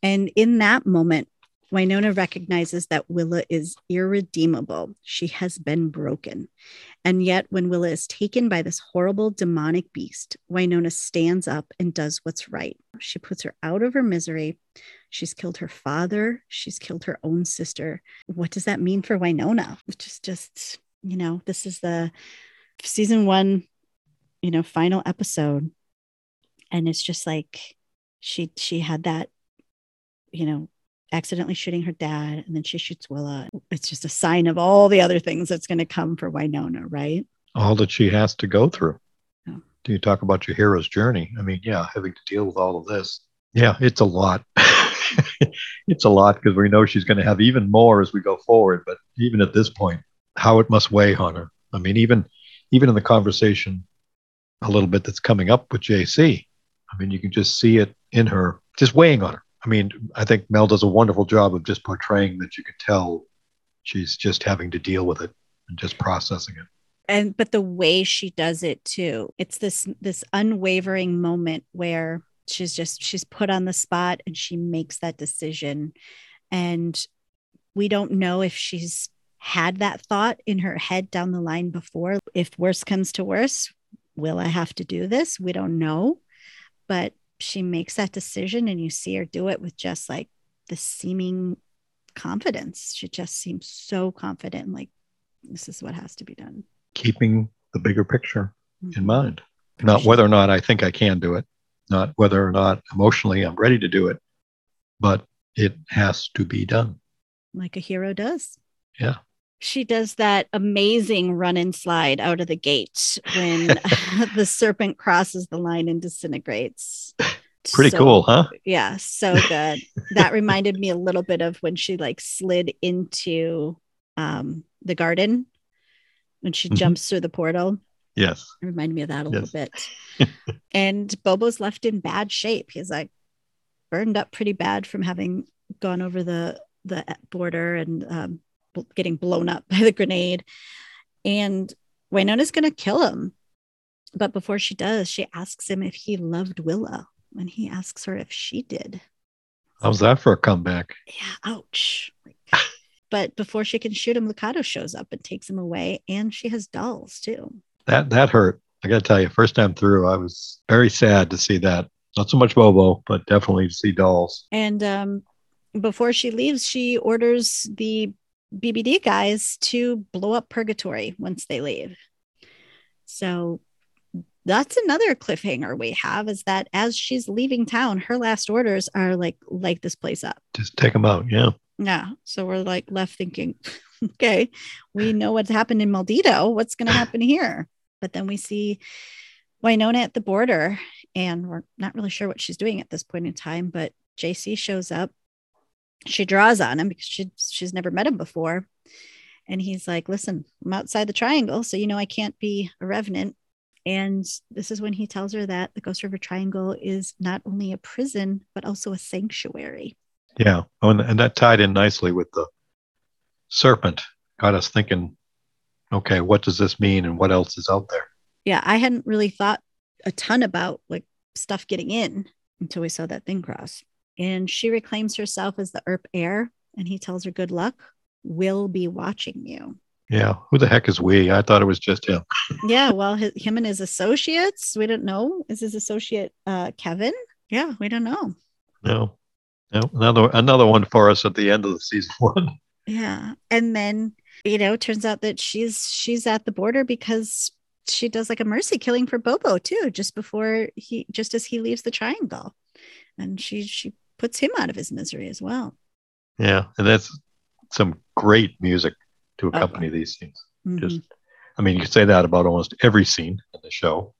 And in that moment, Wynonna recognizes that Willa is irredeemable. She has been broken. And yet, when Willa is taken by this horrible demonic beast, Wynonna stands up and does what's right. She puts her out of her misery. She's killed her father. She's killed her own sister. What does that mean for Wynonna? Which is just, you know, this is the season one, you know, final episode. And it's just like she she had that, you know, accidentally shooting her dad and then she shoots Willa. It's just a sign of all the other things that's going to come for Wynonna, right? all that she has to go through. Yeah. Do you talk about your hero's journey? I mean, yeah, having to deal with all of this. Yeah, it's a lot. it's a lot because we know she's going to have even more as we go forward. But even at this point, how it must weigh on her. I mean, even even in the conversation a little bit that's coming up with JC, I mean, you can just see it in her, just weighing on her. I mean, I think Mel does a wonderful job of just portraying that you could tell she's just having to deal with it and just processing it. and but the way she does it too it's this this unwavering moment where she's just she's put on the spot and she makes that decision. And we don't know if she's had that thought in her head down the line before. If worse comes to worse will i have to do this? We don't know. But she makes that decision and you see her do it with just like the seeming confidence she just seems so confident like this is what has to be done keeping the bigger picture in Mhm. mind. Not whether or not I think I can do it, not whether or not emotionally I'm ready to do it, but it has to be done. like a hero does. Yeah. She does that amazing run and slide out of the gate when the serpent crosses the line and disintegrates. Pretty So- cool, huh? Yeah, so good. that reminded me a little bit of when she like slid into um the garden when she Mhm. jumps through the portal. Yes. It reminded me of that a little bit. and Bobo's left in bad shape. He's like burned up pretty bad from having gone over the the border and um, getting blown up by the grenade. And Wynonna's going to kill him. But before she does, she asks him if he loved Willa, and he asks her if she did. How's that for a comeback? Yeah, ouch. But before she can shoot him, Lucado shows up and takes him away, and she has dolls too. That that hurt. I got to tell you, first time through, I was very sad to see that. Not so much Bobo, but definitely to see dolls. And um, before she leaves, she orders the BBD guys to blow up Purgatory once they leave. So that's another cliffhanger we have is that as she's leaving town, her last orders are like light this place up. Just take them out. Yeah. Yeah. So we're like left thinking, okay, we know what's happened in Maldito. What's going to happen here? But then we see Wynonna at the border, and we're not really sure what she's doing at this point in time. But JC shows up. She draws on him because she, she's never met him before. And he's like, Listen, I'm outside the triangle. So, you know, I can't be a revenant. And this is when he tells her that the Ghost River Triangle is not only a prison, but also a sanctuary. Yeah. Oh, and, and that tied in nicely with the serpent, got us thinking, okay, what does this mean and what else is out there? Yeah. I hadn't really thought a ton about like stuff getting in until we saw that thing cross. And she reclaims herself as the Earp heir, and he tells her, Good luck. We'll be watching you. Yeah. Who the heck is we? I thought it was just him. yeah. Well, his, him and his associates, we don't know. Is his associate uh, Kevin? Yeah. We don't know. No. No. Another another one for us at the end of the season one. Yeah. And then, you know, turns out that she's she's at the border because she does like a mercy killing for Bobo too, just before he just as he leaves the triangle. And she she puts him out of his misery as well. Yeah. And that's some great music to accompany these scenes. Mm-hmm. Just, I mean, you could say that about almost every scene in the show,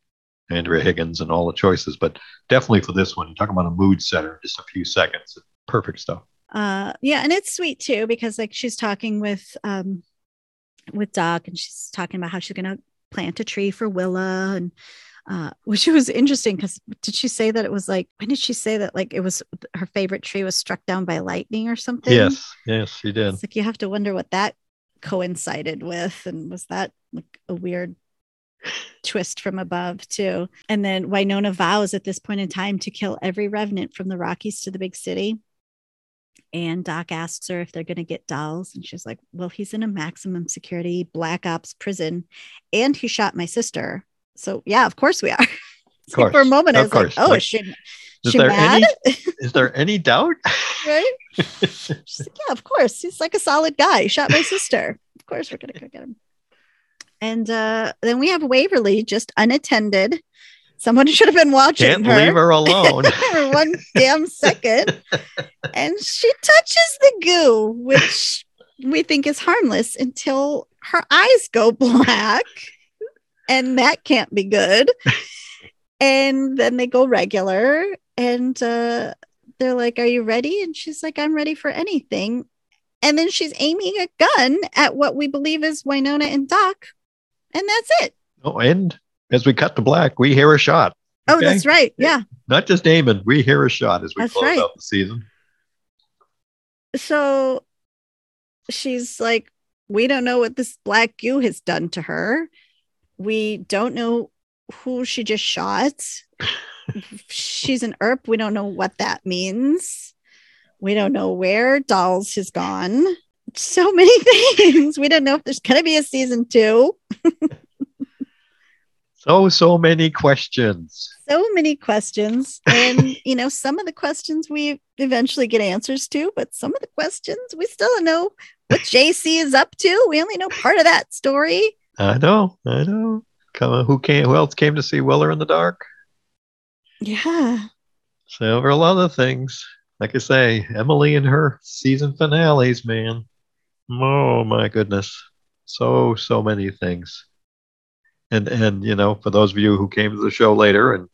Andrea Higgins and all the choices, but definitely for this one, you're talking about a mood setter, just a few seconds, perfect stuff. Uh, yeah, and it's sweet too because like she's talking with um with Doc, and she's talking about how she's gonna plant a tree for Willa, and uh, which was interesting because did she say that it was like when did she say that like it was her favorite tree was struck down by lightning or something? Yes, yes, she did. It's like you have to wonder what that coincided with and was that like a weird twist from above too and then wynonna vows at this point in time to kill every revenant from the rockies to the big city and doc asks her if they're going to get dolls and she's like well he's in a maximum security black ops prison and he shot my sister so yeah of course we are course. for a moment of i was course. like oh like, is she, is she there mad? any is there any doubt right She's like, yeah, of course. He's like a solid guy. He shot my sister. Of course, we're gonna go get him. And uh, then we have Waverly just unattended. Someone should have been watching can't her. leave her alone for one damn second. And she touches the goo, which we think is harmless until her eyes go black. And that can't be good. And then they go regular. And uh, they're like, Are you ready? And she's like, I'm ready for anything. And then she's aiming a gun at what we believe is Wynonna and Doc. And that's it. Oh, and as we cut to black, we hear a shot. Oh, that's right. Yeah. Not just aiming, we hear a shot as we that's close right. out the season. So she's like, We don't know what this black goo has done to her. We don't know who she just shot she's an Earp. We don't know what that means. We don't know where Dolls has gone. So many things. We don't know if there's going to be a season two. so, so many questions. So many questions. And, you know, some of the questions we eventually get answers to, but some of the questions we still don't know what JC is up to. We only know part of that story. I know. I know. Come on, who came? Who else came to see Willa in the dark? Yeah. So, a lot of things. Like I say, Emily and her season finales, man. Oh my goodness. So, so many things. And and you know, for those of you who came to the show later and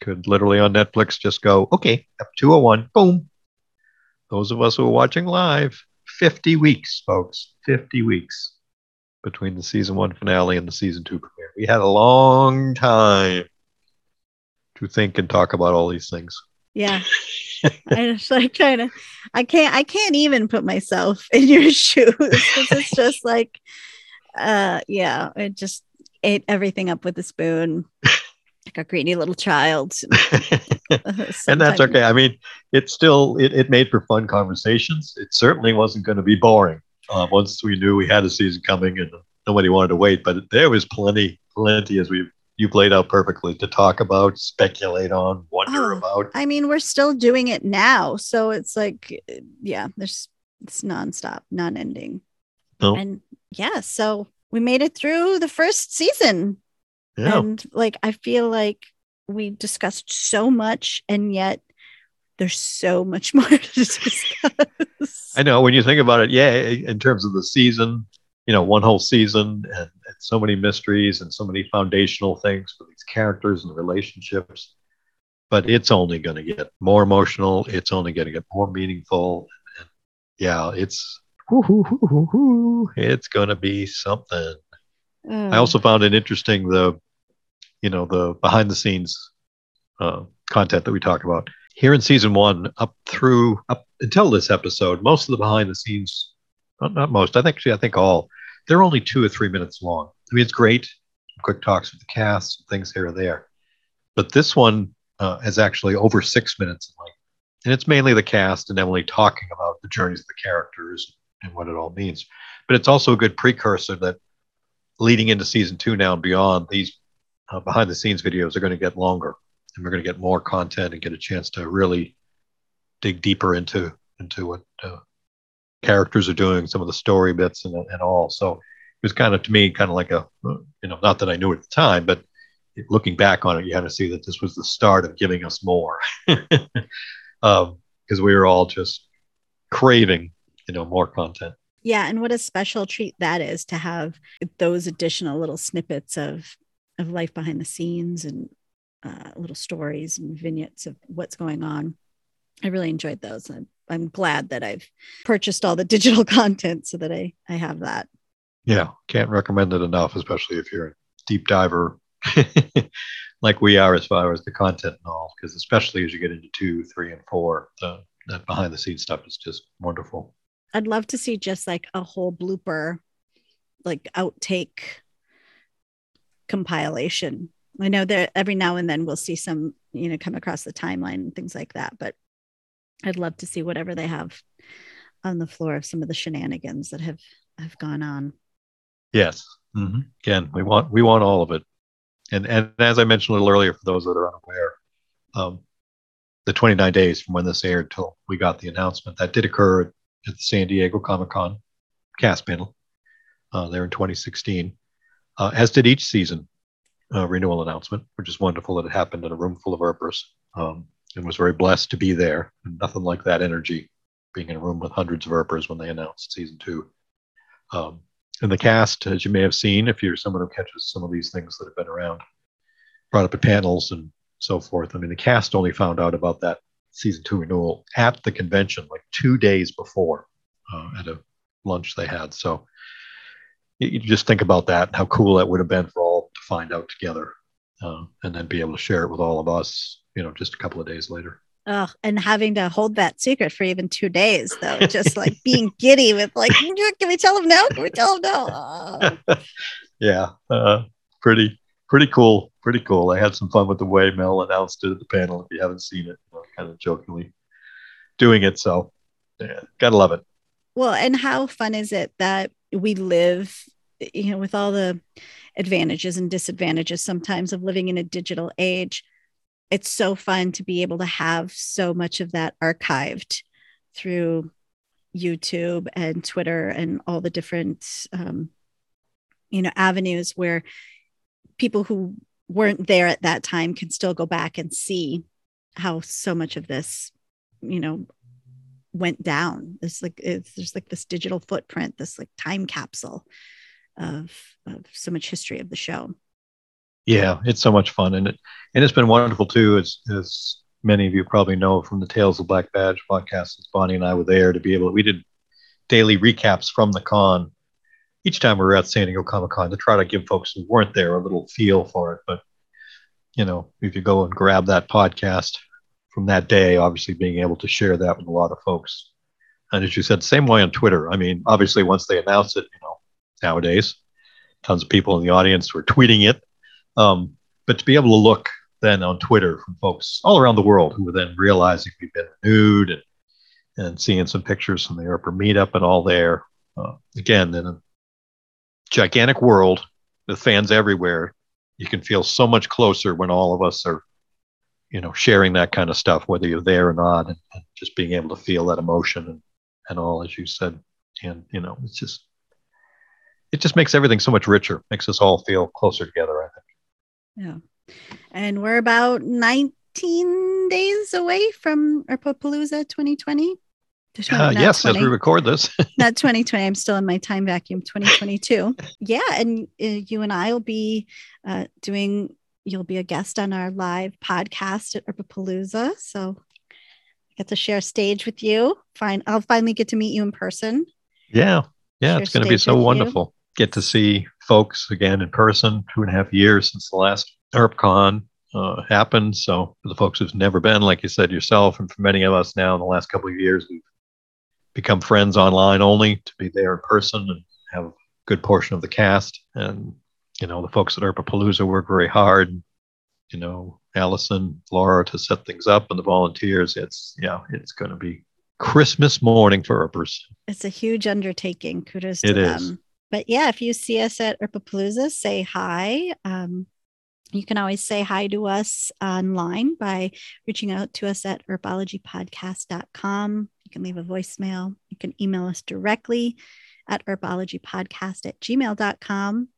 could literally on Netflix just go, okay, up 201, boom. Those of us who are watching live, 50 weeks, folks. 50 weeks between the season one finale and the season two premiere. We had a long time to think and talk about all these things. Yeah. I just like trying to I can't I can't even put myself in your shoes. It's just like uh yeah, it just ate everything up with a spoon. Like a greedy little child. and that's okay. I mean, it still it, it made for fun conversations. It certainly wasn't going to be boring. Uh, once we knew we had a season coming and nobody wanted to wait, but there was plenty, plenty as we've you've out perfectly to talk about, speculate on, wonder oh, about. I mean, we're still doing it now. So it's like, yeah, there's it's nonstop, non-ending. No. And yeah, so we made it through the first season. Yeah. And like, I feel like we discussed so much, and yet there's so much more to discuss. I know when you think about it, yeah, in terms of the season, you know, one whole season and, and so many mysteries and so many foundational things for these characters and relationships. But it's only going to get more emotional. It's only going to get more meaningful. And, yeah, it's it's going to be something. Oh. I also found it interesting the, you know, the behind the scenes uh, content that we talk about here in season one up through up until this episode. Most of the behind the scenes, not, not most, I think actually, I think all, they're only two or three minutes long. I mean, it's great, quick talks with the cast, things here or there, but this one uh, is actually over six minutes in length, and it's mainly the cast and Emily talking about the journeys of the characters and what it all means. But it's also a good precursor that leading into season two now and beyond, these uh, behind the scenes videos are going to get longer and we're going to get more content and get a chance to really dig deeper into into what uh, characters are doing, some of the story bits and, and all. So it was kind of to me kind of like a you know not that I knew at the time, but looking back on it, you had to see that this was the start of giving us more because um, we were all just craving you know more content. Yeah, and what a special treat that is to have those additional little snippets of of life behind the scenes and uh, little stories and vignettes of what's going on. I really enjoyed those. I'm, I'm glad that I've purchased all the digital content so that I, I have that. Yeah, can't recommend it enough, especially if you're a deep diver like we are as far as the content and all, because especially as you get into two, three, and four, the, that behind the scenes stuff is just wonderful. I'd love to see just like a whole blooper, like outtake compilation. I know that every now and then we'll see some, you know, come across the timeline and things like that, but I'd love to see whatever they have on the floor of some of the shenanigans that have have gone on. Yes. Mm-hmm. Again, we want we want all of it, and and as I mentioned a little earlier, for those that are unaware, um, the 29 days from when this aired till we got the announcement that did occur at the San Diego Comic Con cast panel uh, there in 2016, uh, as did each season uh, renewal announcement, which is wonderful that it happened in a room full of Earpers. Um, and was very blessed to be there. Nothing like that energy being in a room with hundreds of Earpers when they announced season two. Um, and the cast, as you may have seen, if you're someone who catches some of these things that have been around, brought up at panels and so forth. I mean, the cast only found out about that season two renewal at the convention, like two days before, uh, at a lunch they had. So you, just think about that and how cool that would have been for find out together, uh, and then be able to share it with all of us you know, just a couple of days later. Oh, and having to hold that secret for even two days, though, just like being giddy with like, can we tell him no? Can we tell him no? Oh. yeah, uh, pretty, pretty cool, pretty cool. I had some fun with the way Mel announced it at the panel. If you haven't seen it, you know, kind of jokingly doing it. So, yeah, gotta love it. Well, and how fun is it that we live, you know, with all the advantages and disadvantages sometimes of living in a digital age. It's so fun to be able to have so much of that archived through YouTube and Twitter and all the different um, you know avenues where people who weren't there at that time can still go back and see how so much of this you know went down. It's like it's there's like this digital footprint this like time capsule of, of so much history of the show yeah, it's so much fun, and it and it's been wonderful too. As as many of you probably know from the Tales of Black Badge podcast, as Bonnie and I were there to be able. We did daily recaps from the con each time we were at San Diego Comic Con to try to give folks who weren't there a little feel for it. But you know, if you go and grab that podcast from that day, obviously being able to share that with a lot of folks. And as you said, same way on Twitter. I mean, obviously once they announce it, you know, nowadays, tons of people in the audience were tweeting it um, but to be able to look then on Twitter from folks all around the world who were then realizing we've been renewed and, and seeing some pictures from the Earper meetup and all there. Uh, again, in a gigantic world with fans everywhere, you can feel so much closer when all of us are, you know, sharing that kind of stuff, whether you're there or not, and, and just being able to feel that emotion and, and all, as you said. And, you know, it's just, it just makes everything so much richer, makes us all feel closer together, I think. Yeah. And we're about 19 days away from Palooza 2020. Uh, yes, 20. as we record this. not 2020. I'm still in my time vacuum. 2022. yeah, and uh, you and I will be uh, doing. You'll be a guest on our live podcast at Palooza. So I get to share stage with you. Fine, I'll finally get to meet you in person. Yeah, yeah, share it's going to be so wonderful. Get to see folks again in person. Two and a half years since the last EarpCon uh, happened. So for the folks who've never been, like you said yourself, and for many of us now in the last couple of years, we've become friends online only to be there in person and have a good portion of the cast. And, you know, the folks at Earpapalooza work very hard. You know, Allison, Laura to set things up and the volunteers. It's, yeah, it's going to be Christmas morning for Earpers. It's a huge undertaking. Kudos to it them. But yeah, if you see us at Palooza, say hi. Um, you can always say hi to us online by reaching out to us at earpologypodcast.com You can leave a voicemail. You can email us directly at earpologypodcast at gmail.com.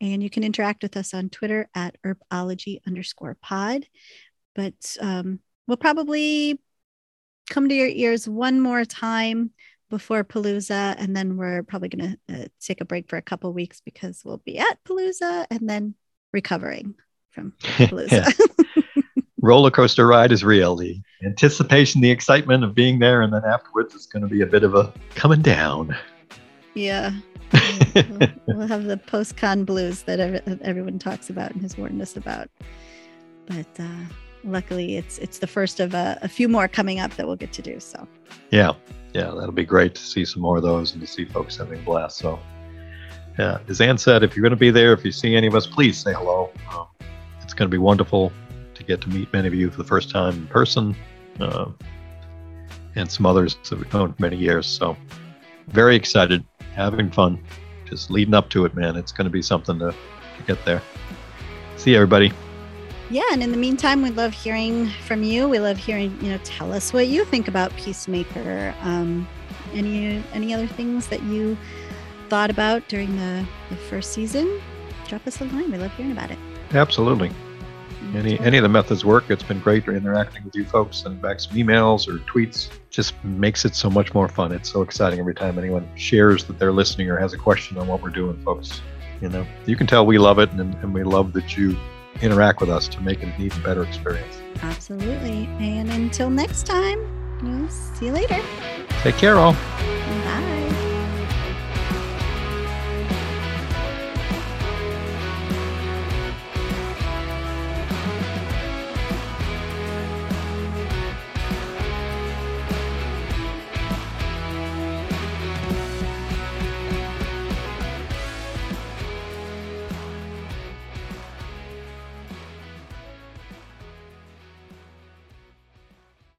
And you can interact with us on Twitter at Earpology underscore pod. But um, we'll probably come to your ears one more time before Palooza, and then we're probably going to uh, take a break for a couple weeks because we'll be at Palooza and then recovering from Palooza. roller coaster ride is real. The anticipation, the excitement of being there, and then afterwards it's going to be a bit of a coming down. Yeah. we'll, we'll, have the post con blues that everyone talks about and has warned us about. But uh, luckily, it's it's the first of a, a few more coming up that we'll get to do. So. Yeah, yeah, that'll be great to see some more of those and to see folks having a blast. So, yeah, as Ann said, if you're going to be there, if you see any of us, please say hello. Um, it's going to be wonderful to get to meet many of you for the first time in person, uh, and some others that we've known for many years. So, very excited, having fun, just leading up to it, man. It's going to be something to, to get there. See everybody. Yeah, and in the meantime, we love hearing from you. We love hearing, you know, tell us what you think about Peacemaker. Um, any any other things that you thought about during the, the first season? Drop us a line. We love hearing about it. Absolutely any any of the methods work. It's been great interacting with you folks, and back some emails or tweets. Just makes it so much more fun. It's so exciting every time anyone shares that they're listening or has a question on what we're doing, folks. You know, you can tell we love it, and, and we love that you interact with us to make it an even better experience. Absolutely. And until next time, we'll see you later. Take care, all.